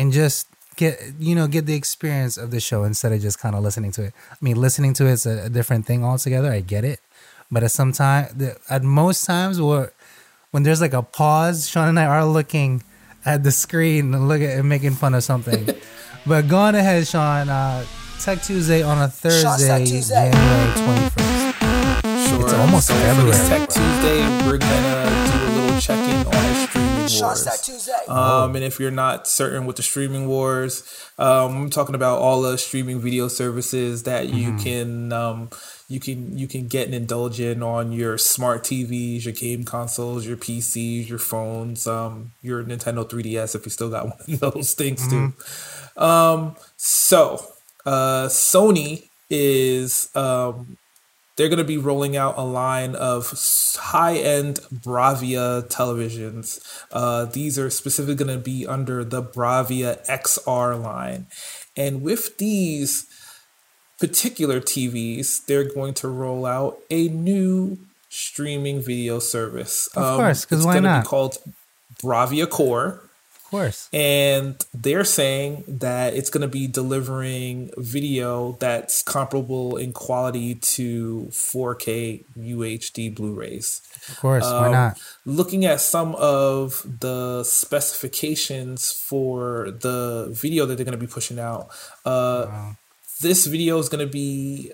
and just get you know get the experience of the show instead of just kind of listening to it. I mean, listening to it's a, a different thing altogether. I get it, but at some time, the, at most times, where when there's like a pause, Sean and I are looking at the screen and look at and making fun of something. (laughs) but go on ahead, Sean. Uh, Tech Tuesday on a Thursday, Tuesday. January twenty first. Sure. It's almost so February, Tech. Tuesday, we're gonna do a little check in on our streaming Shots that wars. Um, and if you're not certain with the streaming wars, um, I'm talking about all the streaming video services that you can um, you can you can get and indulge in on your smart TVs, your game consoles, your PCs, your phones, um, your Nintendo 3DS if you still got (laughs) one of those things too. Um, so uh, Sony is um, they're going to be rolling out a line of high end Bravia televisions. Uh, these are specifically going to be under the Bravia XR line. And with these particular TVs, they're going to roll out a new streaming video service. Of course, 'cause it's why not? be called Bravia Core course. and they're saying that it's going to be delivering video that's comparable in quality to 4K UHD Blu-rays. Of course. Why Um, not? Looking at some of the specifications for the video that they're going to be pushing out, uh, this video is going to be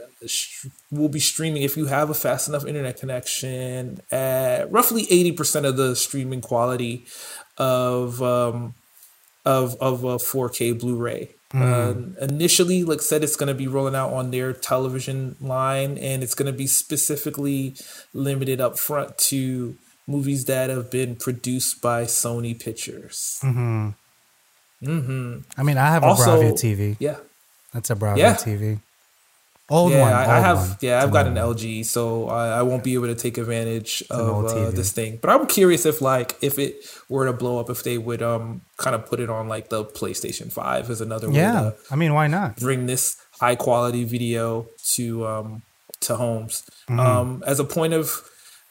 will be streaming if you have a fast enough internet connection at roughly 80% of the streaming quality of um, of of a 4K Blu-ray. Uh, initially, like I said, it's going to be rolling out on their television line, and it's going to be specifically limited up front to movies that have been produced by Sony Pictures. Hmm. Hmm. I mean, I have a Also- Bravia TV. Yeah, That's a Bravia Yeah. TV. Old yeah, one. I, I have. one. Yeah, I've got an. LG, so I, I won't be able to take advantage an of uh, this thing. But I'm curious if, like, if it were to blow up, if they would um kind of put it on like the PlayStation Five as another way Yeah. I mean, why not? bring this high quality video to um to homes. Mm-hmm. Um, as a point of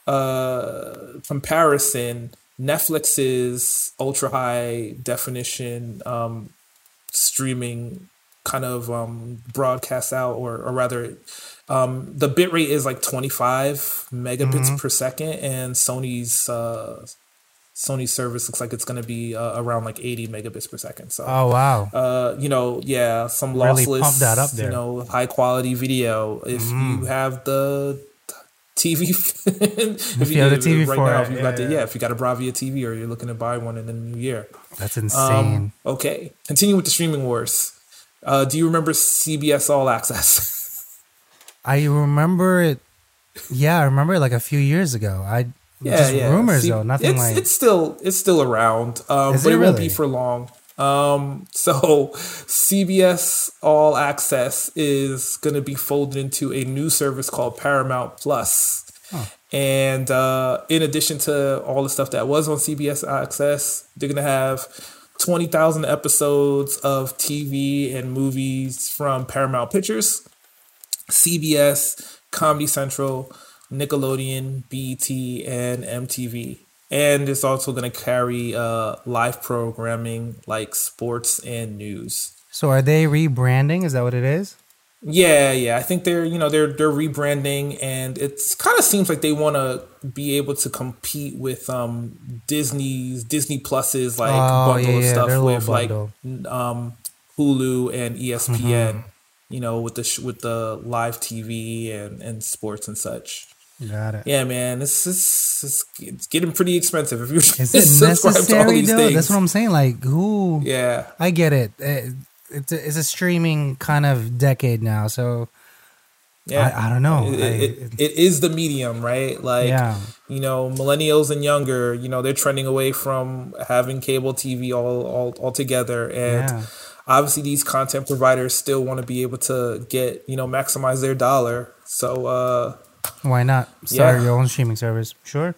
uh comparison, Netflix's ultra high definition um streaming kind of um broadcasts out or or rather um the bit rate is like 25 megabits Mm-hmm. per second and Sony's uh Sony's service looks like it's going to be uh, around like 80 megabits per second. So Oh wow. uh, you know, yeah, some Really lossless, pump that up there. Mm-hmm. you know, high quality video. If you have the TV, (laughs) if, you have the TV right now, it, if you got yeah, the, yeah. if you got a Bravia TV or you're looking to buy one in the new year. That's Um, insane. okay, continue with the streaming wars. Uh, do you remember CBS All Access? (laughs) I remember it. Yeah, I remember it like a few years ago. I yeah, just yeah. rumors C- though, nothing it's, like. It's still it's still around, um, but it it, won't be for long. Um, so CBS All Access is going to be folded into a new service called Paramount Plus. And uh, in addition to all the stuff that was on CBS Access, they're going to have 20,000 episodes of TV and movies from Paramount Pictures, CBS, Comedy Central, Nickelodeon, BET, and MTV. And it's also going to carry uh, live programming like sports and news. So are they rebranding? Is that what it is? Yeah, yeah. I think they're you know they're they're rebranding, and it's kind of seems like they want to be able to compete with um Disney's Disney Plus's like Oh, bundle yeah, of stuff with like um Hulu and ESPN. Mm-hmm. You know, with the sh- with the live TV and and sports and such. Got it. Yeah, man, it's it's, it's, it's getting pretty expensive if you're Is (laughs) it to all necessary these though? things. That's what I'm saying. Like who? yeah, I get it. Eh, It's a, it's a streaming kind of decade now, so yeah. I, I don't know. It, I- it, it is the medium, right? Like, Yeah. you know, millennials and younger, you know, they're trending away from having cable TV all all altogether, and Yeah. obviously these content providers still want to be able to get you know maximize their dollar. So, uh, why not start Yeah. your own streaming service? Sure.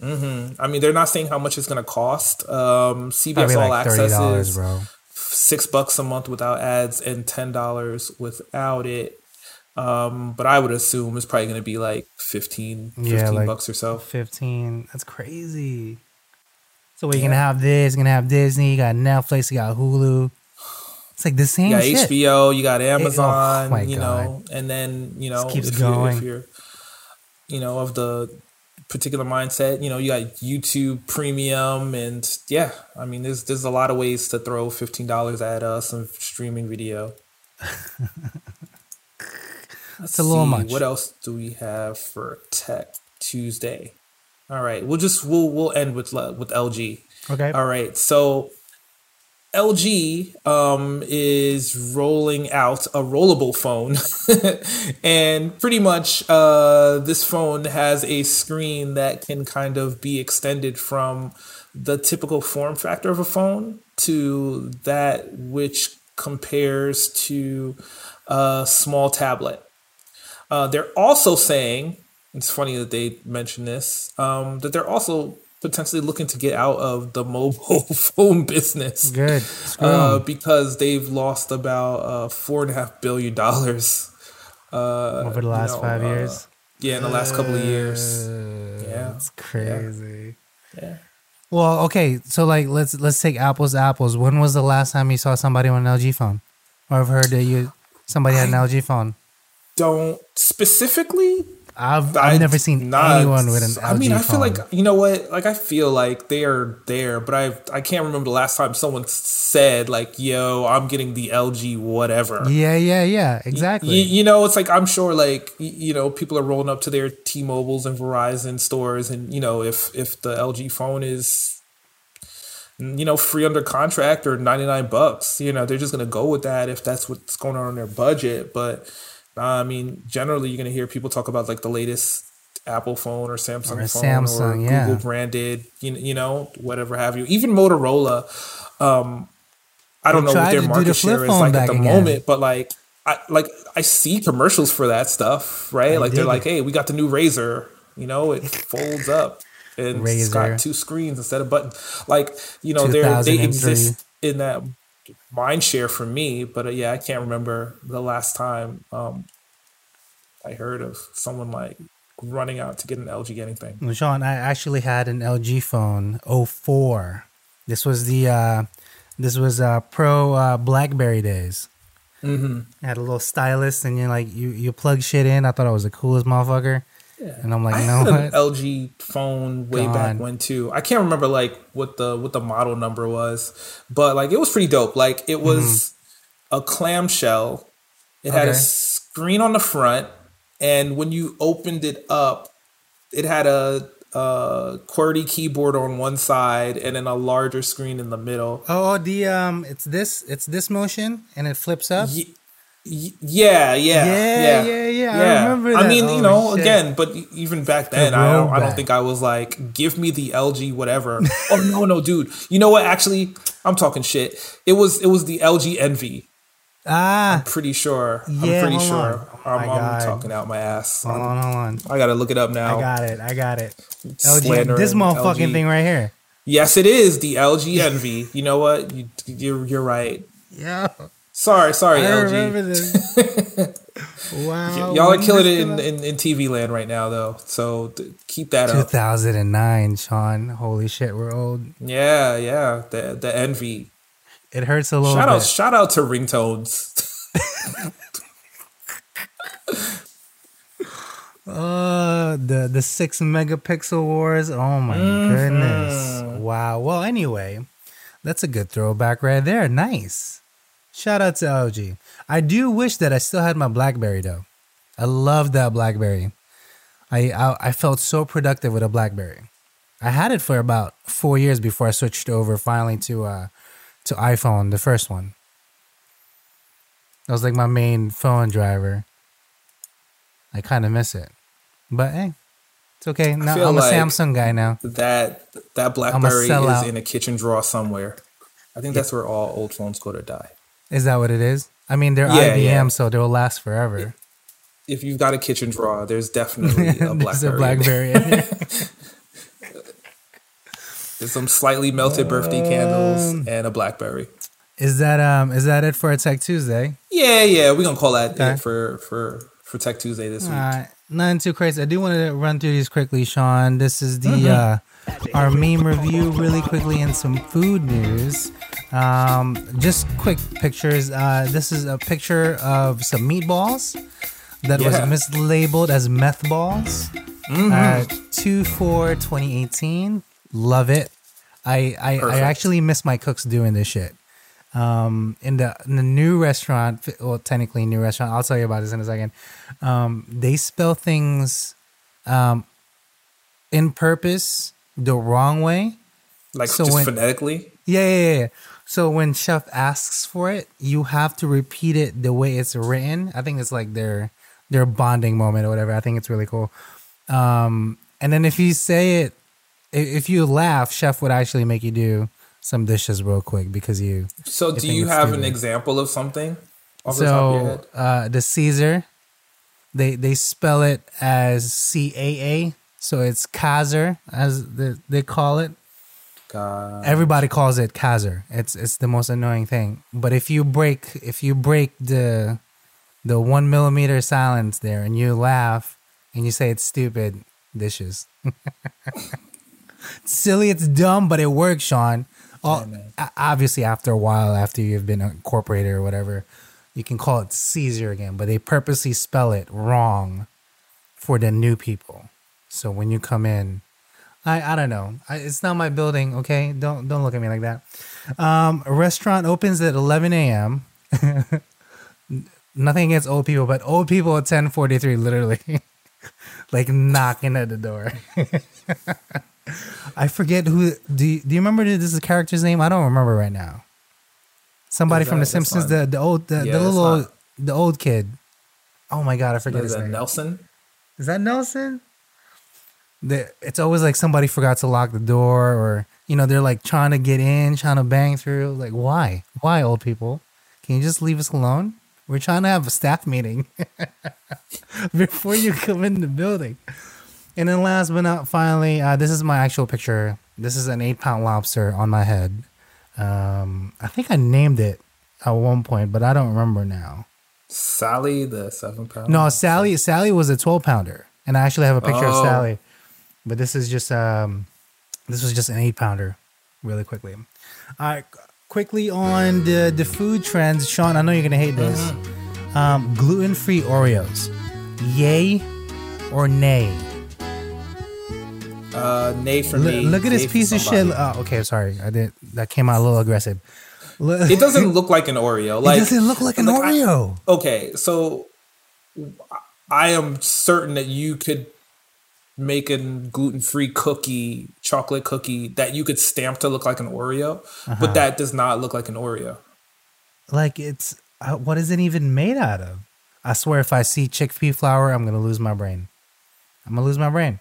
Mm-hmm. I mean, they're not saying how much it's going to cost. Um, CBS All like Access is bro. Six bucks a month without ads and ten dollars without it. Um, but I would assume it's probably going to be like 15, 15 Yeah, like- bucks or so. Fifteen. That's crazy. So we're gonna have this. You're gonna have Disney. You got Netflix. You got Hulu. It's like the same You got shit. HBO, you got Amazon, oh my you know, and then you know Just keeps if going. if you're, you know, of the particular mindset, you know, you got YouTube Premium, and yeah, I mean, there's there's a lot of ways to throw fifteen dollars at uh, some streaming video. (laughs) That's a little see, much. What else do we have for Tech Tuesday? All right, we'll just we'll we'll end with le- with LG. Okay. All right, so LG um, is rolling out a rollable phone, (laughs) and pretty much uh, this phone has a screen that can kind of be extended from the typical form factor of a phone to that which compares to a small tablet. Uh, they're also saying it's funny that they mentioned this um, that they're also potentially looking to get out of the mobile (laughs) phone business Good. Uh, because they've lost about uh, four and a half billion dollars uh, Over the you last know, five uh, years. Yeah, in the last couple of years. Yeah. That's crazy. Yeah. Well, okay, so like let's let's take apples to apples. When was the last time you saw somebody on an LG phone? Or I've heard that you somebody had an LG phone. Don't specifically I've I've never seen not- anyone with an LG I mean, I feel like you know what? Like, I feel like they are there, but I I can't remember the last time someone said like, "Yo, I'm getting the LG whatever." Yeah, yeah, yeah, exactly. You, you know, it's like I'm sure, like y- you know, people are rolling up to their T-Mobiles and Verizon stores, and you know, if if the LG phone is, you know, free under contract or ninety nine bucks, you know, they're just gonna go with that if that's what's going on in their budget. But I mean, generally, you're gonna hear people talk about like the latest Apple phone or Samsung Or phone Samsung, or yeah. Google branded, you, you know, whatever have you. Even Motorola, um, I don't They know what their market the share is like at the again. moment, but like I like I see commercials for that stuff, right? like they're like, hey, we got the new Razr, you know, it folds up and it's Razr. got two screens instead of buttons. Like you know, they they exist in that mind share for me, but uh, yeah, I can't remember the last time um, I heard of someone like running out to get an LG anything. Well, Sean, I actually had an LG phone 04. This was the uh this was uh pro uh Blackberry days. Mm-hmm. It had a little stylus and you like you you plug shit in. I thought I was the coolest motherfucker. And I'm like, I you know had an what? LG phone way back when too. I can't remember like what the what the model number was, but like it was pretty dope. Like it was a clamshell. It had a screen on the front, and when you opened it up, it had a, a QWERTY keyboard on one side and then a larger screen in the middle. Oh, the um, it's this, it's this motion, and it flips up. Ye- y- Yeah, yeah, Yeah, yeah, yeah, yeah. I remember I mean, Oh, you know, shit. again, but even back then, I don't, I don't think I was like, give me the LG whatever. (laughs) oh no, no, dude. You know what? Actually, I'm talking shit. It was it was the LG enV. Ah, Pretty sure. Yeah, I'm pretty sure. on. I'm, I'm talking out my ass. hold on, hold on. I gotta look it up now. I got it. I got it. LG, this motherfucking LG. thing right here. Yes, it is the LG enV. You know what? You, you're you're right. (laughs) Yeah, Sorry, sorry, I LG. remember this. (laughs) wow, Y'all are killing it in, in, in TV land right now, though. So th- keep that up. 2009, Sean. Holy shit, we're old. Yeah, yeah. The the enV. It hurts a little Shout bit. out, shout out to ringtones. (laughs) Uh, the the six megapixel wars. Oh my Mm-hmm. goodness! Wow. Well, anyway, that's a good throwback right there. Nice. Shout out to LG. I do wish that I still had my BlackBerry though. I love that BlackBerry. I, I I felt so productive with a BlackBerry. I had it for about four years before I switched over finally to uh to iPhone, the first one. That was like my main phone driver. I kind of miss it, but hey, it's okay. Now I'm a like- Samsung guy now. that that BlackBerry is in a kitchen drawer somewhere. I think that's where all old phones go to die. Is that what it is? I mean, they're Yeah, IBM, yeah. so they'll last forever. If you've got a kitchen drawer, there's definitely a BlackBerry. (laughs) There's a in there. BlackBerry. in there. (laughs) There's some slightly melted birthday Um, candles and a BlackBerry. is that um? Is that it for a Tech Tuesday? Yeah, yeah, we're gonna call that Okay. it for for for Tech Tuesday this week. All right, nothing too crazy. I do want to run through these quickly, Sean. This is the Mm-hmm. uh, our meme review, really quickly, and some food news. Um, just quick pictures. Uh, this is a picture of some meatballs that Yeah. was mislabeled as meth balls. Mm-hmm. Uh, two for 2018. Love it. I I, I actually miss my cooks doing this shit um in the in the new restaurant well technically new restaurant i'll tell you about this in a second um they spell things um in purpose the wrong way Like so just when- phonetically. yeah yeah yeah so when chef asks for it you have to repeat it the way it's written. I think it's like their their bonding moment or whatever. I think it's really cool. Um and then if you say it if you laugh chef would actually make you do some dishes real quick because you So do you have an example of something off the top of your So head? uh, the Caesar, they they spell it as C A A, so it's Kaiser as the, they call it. God. Everybody calls it Kaiser. It's it's the most annoying thing. But if you break if you break the the one millimeter silence there and you laugh and you say it's stupid, dishes. (laughs) It's silly, it's dumb, but it works, Sean. All, obviously, after a while, after you've been incorporated or whatever, you can call it Caesar again. But they purposely spell it wrong for the new people. So when you come in, I I don't know. I, it's not my building. Okay, don't don't look at me like that. Um, a restaurant opens at 11 a.m. (laughs) Nothing against old people, but old people at 10:43, literally, (laughs) like knocking at the door. (laughs) I forget who. Do you, do you remember this is character's name? I don't remember right now. Somebody Is from The Simpsons, not- the the old the, Yeah, the little old, the old kid. Oh my god, I forget Is his that name. Nelson? Is that Nelson? The, it's always like somebody forgot to lock the door, or you know they're like trying to get in, trying to bang through. Like why? Why old people? Can you just leave us alone? We're trying to have a staff meeting (laughs) before you come in the building. And then last but not finally, uh, this is my actual picture. This is an eight pound lobster on my head. Um, I think I named it at one point, but I don't remember now. Sally, the seven pound. No, Sally. Sally was a twelve pounder, and I actually have a picture of Oh. Sally. But this is just um, this was just an eight pounder, really quickly. All right, quickly on the the food trends, Sean. I know you're gonna hate this. Um, gluten free Oreos, yay or nay? Uh, nay for Look, me. look at nay this piece of shit. Oh, okay, sorry. I did that came out a little aggressive. Look, It doesn't look like an Oreo. Like it doesn't look like an like, I- Oreo. okay, so I am certain that you could make a gluten free cookie, chocolate cookie that you could stamp to look like an Oreo, Uh-huh. but that does not look like an Oreo. like it's uh, what is it even made out of? I swear, if I see chickpea flour, I'm gonna lose my brain. I'm gonna lose my brain.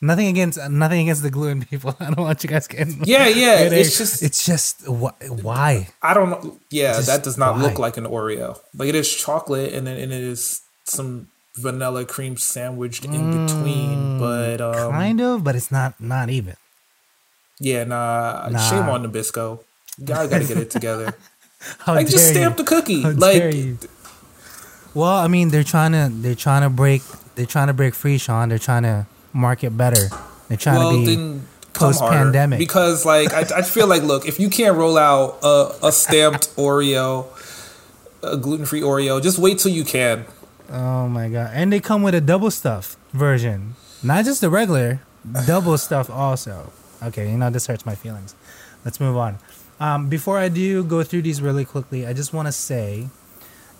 Nothing against nothing against the gluten people. (laughs) I don't want you guys getting. Yeah, yeah. (laughs) It it's just it's just wh- why. I don't know. Yeah, Just that does not why? look like an Oreo. Like it is chocolate, and then and it is some vanilla cream sandwiched in between. But um, Mm, kind of, but it's not not even. yeah, nah, Nah. Shame on Nabisco. You gotta gotta get it together. (laughs) Like just stamp you. the cookie. How like. Well, I mean, they're trying to they're trying to break they're trying to break free, Sean. They're trying to market better. They're trying well, to be then post-pandemic. because like I, I feel like look if you can't roll out a, a stamped Oreo, a gluten free Oreo, just wait till you can. Oh my god! And they come with a double stuff version, not just the regular, double (sighs) stuff also. Okay, you know this hurts my feelings. Let's move on. Um, before I do go through these really quickly, I just want to say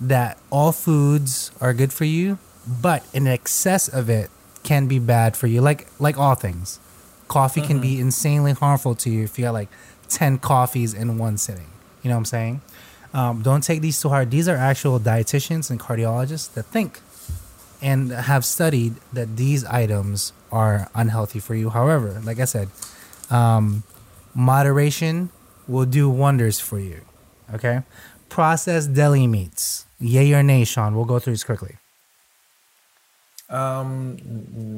that all foods are good for you, but an excess of it can be bad for you. Like like all things, coffee can be insanely harmful to you if you got like ten coffees in one sitting. You know what I'm saying? Um, don't take these too hard. These are actual dietitians and cardiologists that think and have studied that these items are unhealthy for you. However, like I said, um, moderation will do wonders for you. Okay? Processed deli meats. Yay or nay, Sean? We'll go through this quickly. Um,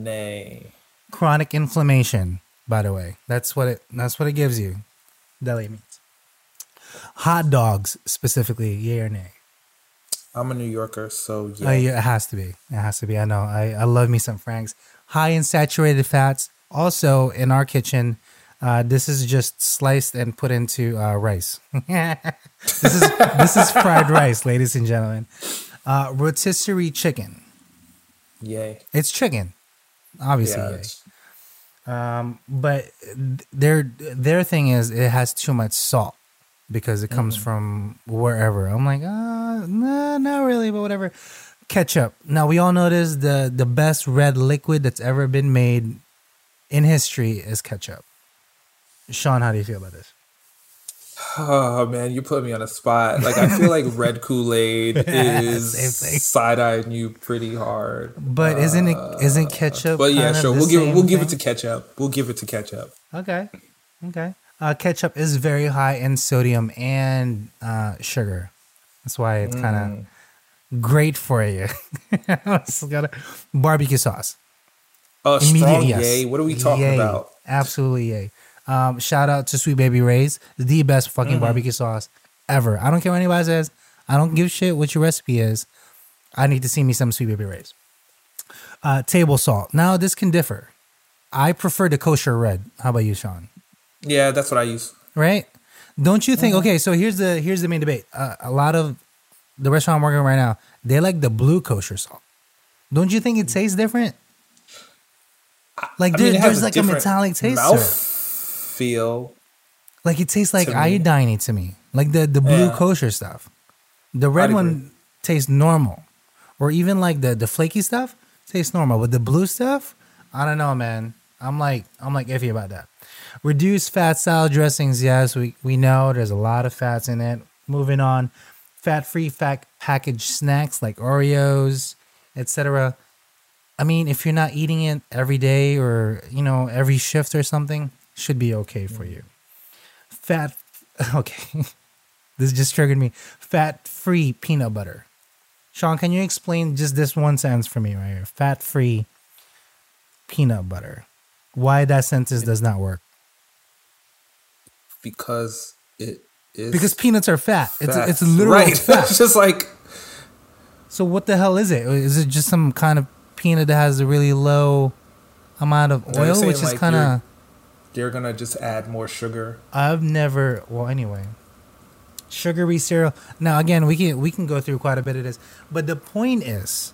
nay. Chronic inflammation, by the way. That's what it that's what it gives you. Deli meats. Hot dogs specifically, yay or nay? I'm a New Yorker, so yeah. Oh, yeah, it has to be. It has to be. I know. I, I love me some Franks. High in saturated fats. Also, in our kitchen, uh, this is just sliced and put into uh, rice. (laughs) this is this is fried rice, ladies and gentlemen. Uh, rotisserie chicken. Yay. It's chicken, obviously. Yeah. Um, but their their thing is it has too much salt because it comes from wherever. I'm like, uh, nah, not really, but whatever. Ketchup. Now we all know this. The the best red liquid that's ever been made in history is ketchup. Sean, how do you feel about this? Oh man, you put me on a spot. Like I feel like red (laughs) Kool Aid is side eyeing you pretty hard. But isn't it isn't ketchup? But yeah, sure. We'll give same we'll give it to ketchup. We'll give it to ketchup. Okay. Okay. Uh, ketchup is very high in sodium and uh, sugar. That's why it's kind of great for you. it's got a barbecue sauce. A Immediate strong yes. yay. What are we talking Yay. about? Absolutely yay. Um, shout out to Sweet Baby Ray's, the best fucking Mm-hmm. barbecue sauce ever. I don't care what anybody says. I don't give shit what your recipe is. I need to see me some Sweet Baby Ray's. Uh, table salt. Now this can differ. I prefer the kosher red. How about you, Sean? Yeah, that's what I use. right? Don't you think? Okay, so here's the here's the main debate. Uh, a lot of the restaurant I'm working right now, they like the blue kosher salt. Don't you think it tastes different? Like I there- mean, it has there's like a metallic taste to mouth feel. Like it tastes like to iodine to me. Like the the blue Yeah. kosher stuff. The red one tastes normal, or even like the the flaky stuff tastes normal. But the blue stuff, I don't know, man. I'm like I'm like iffy about that. Reduced fat salad dressings, yes, we we know there's a lot of fats in it. Moving on, fat free fat packaged snacks like Oreos, etc. I mean, if you're not eating it every day or you know every shift or something, should be okay for you. Fat, (laughs) okay, (laughs) this just triggered me. Fat free peanut butter. Sean, can you explain just this one sentence for me right here? Fat free peanut butter. Why that sentence does not work? Because it is Because peanuts are fat. It's fat. it's literal right. fat. it's (laughs) just like So what the hell is it? Is it just some kind of peanut that has a really low amount of oil, saying, which is like, kind of they're gonna just add more sugar. I've never. Well, anyway, sugary cereal. Now, again, we can we can go through quite a bit of this, but the point is,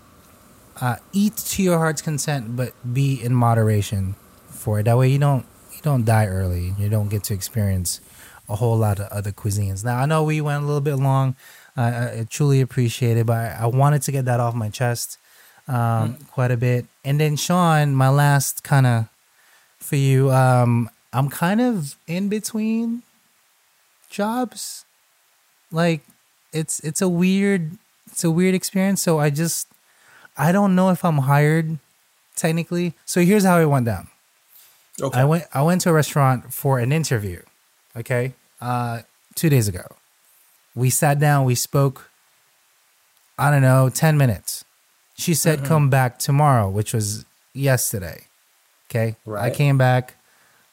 uh, eat to your heart's consent, but be in moderation for it. That way, you don't you don't die early. You don't get to experience a whole lot of other cuisines. Now, I know we went a little bit long. I, I truly appreciate it, but I, I wanted to get that off my chest um, quite a bit. And then, Sean, my last kind of for you. Um, I'm kind of in between jobs. Like it's it's a weird it's a weird experience. So I just I don't know if I'm hired technically. So here's how it went down. Okay. I went I went to a restaurant for an interview. Okay. Uh two days ago. We sat down, we spoke, I don't know, ten minutes. She said Mm-hmm. come back tomorrow, which was yesterday. Okay. Right. I came back.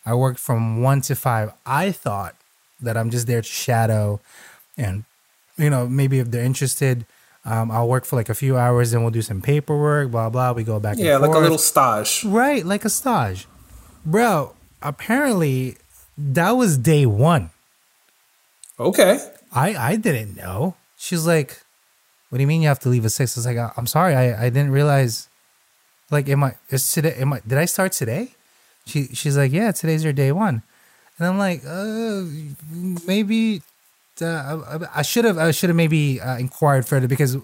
I worked from one to five. I thought that I'm just there to shadow and you know, maybe if they're interested, um, I'll work for like a few hours, then we'll do some paperwork, blah blah. We go back. yeah, like a little stage. Right, like a stage. Bro, apparently that was day one. Okay. I, I didn't know. She's like, What do you mean you have to leave at six? I was like, "I- I'm sorry, I, I didn't realize like am I is today am I did I start today? She she's like, Yeah, today's your day one. And I'm like, uh maybe uh, I- I should have I should have maybe uh, inquired further because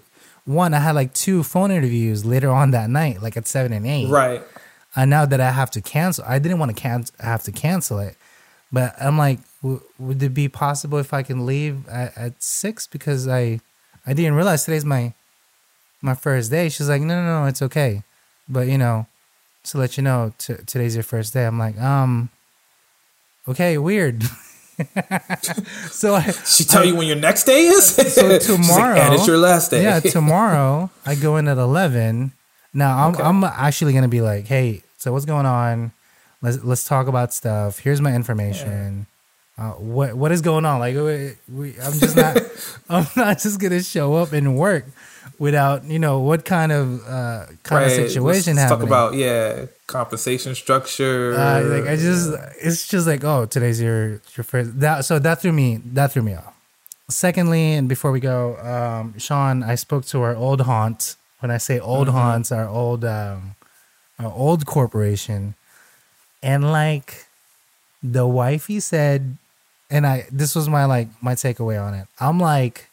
one, I had like two phone interviews later on that night, like at seven and eight. Right. And now that I have to cancel, I didn't want to can- have to cancel it, but I'm like, w- would it be possible if I can leave at, at six because I, I didn't realize today's my, my first day. She's like, no, no, no, it's okay, but you know, to let you know, t- today's your first day. I'm like, um, okay, weird. (laughs) so I, She tell you when your next day is. so (laughs) She's like, tomorrow, and it's your last day. Yeah, (laughs) tomorrow I go in at eleven. Now I'm Okay. I'm actually gonna be like, hey, so what's going on? Let's let's talk about stuff. Here's my information. Uh, what what is going on? Like, we, we, I'm just not (laughs) I'm not just gonna show up and work without you know what kind of uh, kind Right. of situation Let's happening. Talk about yeah, compensation structure. Uh, like I just, it's just like, oh, today's your your first. That so that threw me that threw me off. Secondly, and before we go, um, Sean, I spoke to our old haunt. When I say old haunts, our old um, our old corporation, and like the wifey said, and I this was my like my takeaway on it. I'm like,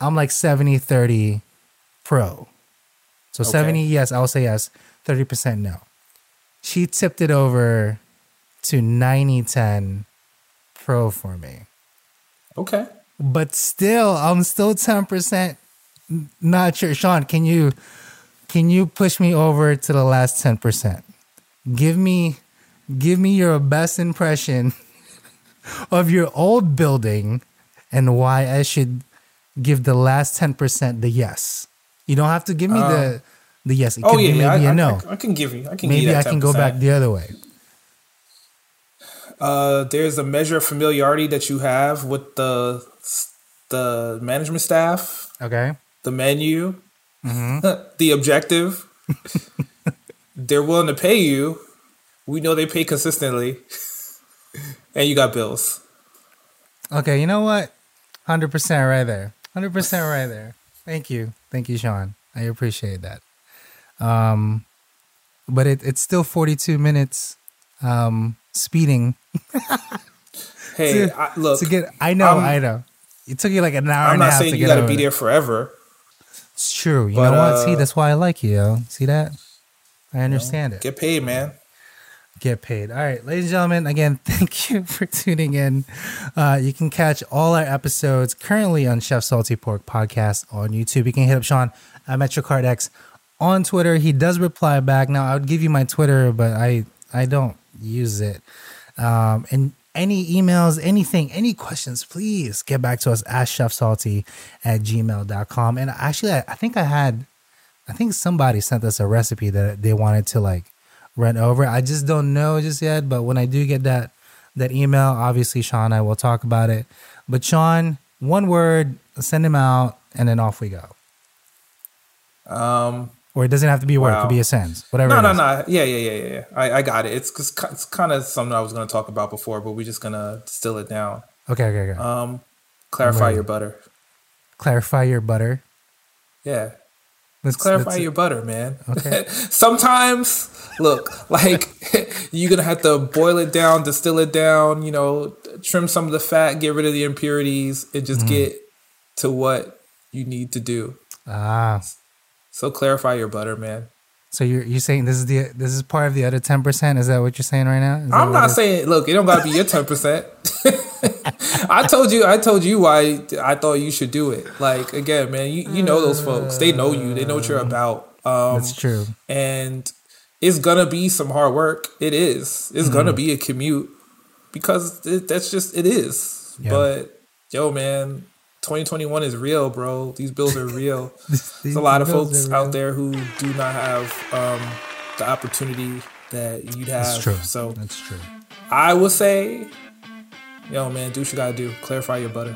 I'm like 70 30 pro. So Okay. 70 yes, I'll say yes. 30% no she tipped it over to 90 10 pro for me. okay. But still, I'm still 10% n- not sure. Sean, can you can you push me over to the last 10%? Give me give me your best impression (laughs) of your old building and why I should give the last 10% the yes. You don't have to give me the the yes. It Oh yeah, yeah. maybe I, a I- no. I, I can give you. I can. give maybe I can go 10%. back the other way. Uh, there's a measure of familiarity that you have with the the management staff, Okay. The menu, Mm-hmm. (laughs) the objective. They're willing to pay you. We know they pay consistently, (laughs) and you got bills. Okay, you know what? Hundred percent right there. Hundred percent right there. Thank you, thank you, Sean. I appreciate that. Um, but it, it's still forty-two minutes. Um, speeding (laughs) Hey, To- I, look. to get. I know, I know. It took you like an hour I'm and a not half saying you got to be there forever. It's true. You But, know what? See, uh, that's why I like you. Yo. See that? I understand it. Get paid, man. get paid. All right, ladies and gentlemen, again, (laughs) thank you for tuning in. Uh, you can catch all our episodes currently on Chef Salty Pork Podcast on YouTube. You can hit up Sean at MetroCardX on Twitter. He does reply back. Now, I would give you my Twitter, but I I don't use it. Um, and any emails, anything, any questions, please get back to us at chefsalty at gmail.com. And actually, I, I think I had I think somebody sent us a recipe that they wanted to like run over. I just don't know just yet, but when I do get that that email, obviously Sean and I will talk about it. But Sean, one word, send him out, and then off we go. Um, Or it doesn't have to be a word; it could be a sentence, whatever. no, no, no. Yeah, yeah, yeah, yeah. yeah. I, I got it. It's, ki- it's kind of something I was going to talk about before, but we're just going to distill it down. Okay, okay, okay. Um, clarify your butter. clarify your butter. Yeah. Let's Clarify your butter, man. Okay. (laughs) Sometimes, look, (laughs) like (laughs) you're gonna have to boil it down, distill it down, you know, trim some of the fat, get rid of the impurities, and just Mm-hmm. get to what you need to do. ah. So clarify your butter, man. So you're you're saying this is the this is part of the other ten percent? Is that what you're saying right now? Is I'm not saying look, it don't gotta be your ten percent. (laughs) I told you I told you why I thought you should do it. Like again, man, you, you know those folks. They know you. They know what you're about. Um that's true. and it's gonna be some hard work. It is. It's gonna be a commute because it, that's just it is. Yeah. But yo, man, 2021 is real, bro. These bills are real. (laughs) There's a lot of folks out there who do not have um, the opportunity that you'd have. That's true. So That's true. I will say, yo, man, do what you gotta do. Clarify your butter.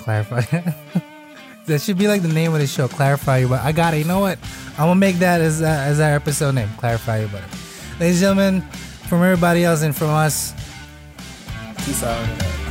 Clarify. (laughs) that should be like the name of the show. Clarify your butter. I got it. You know what? I'm gonna make that as uh, as our episode name. Clarify your butter. Ladies and gentlemen, from everybody else and from us, Peace out.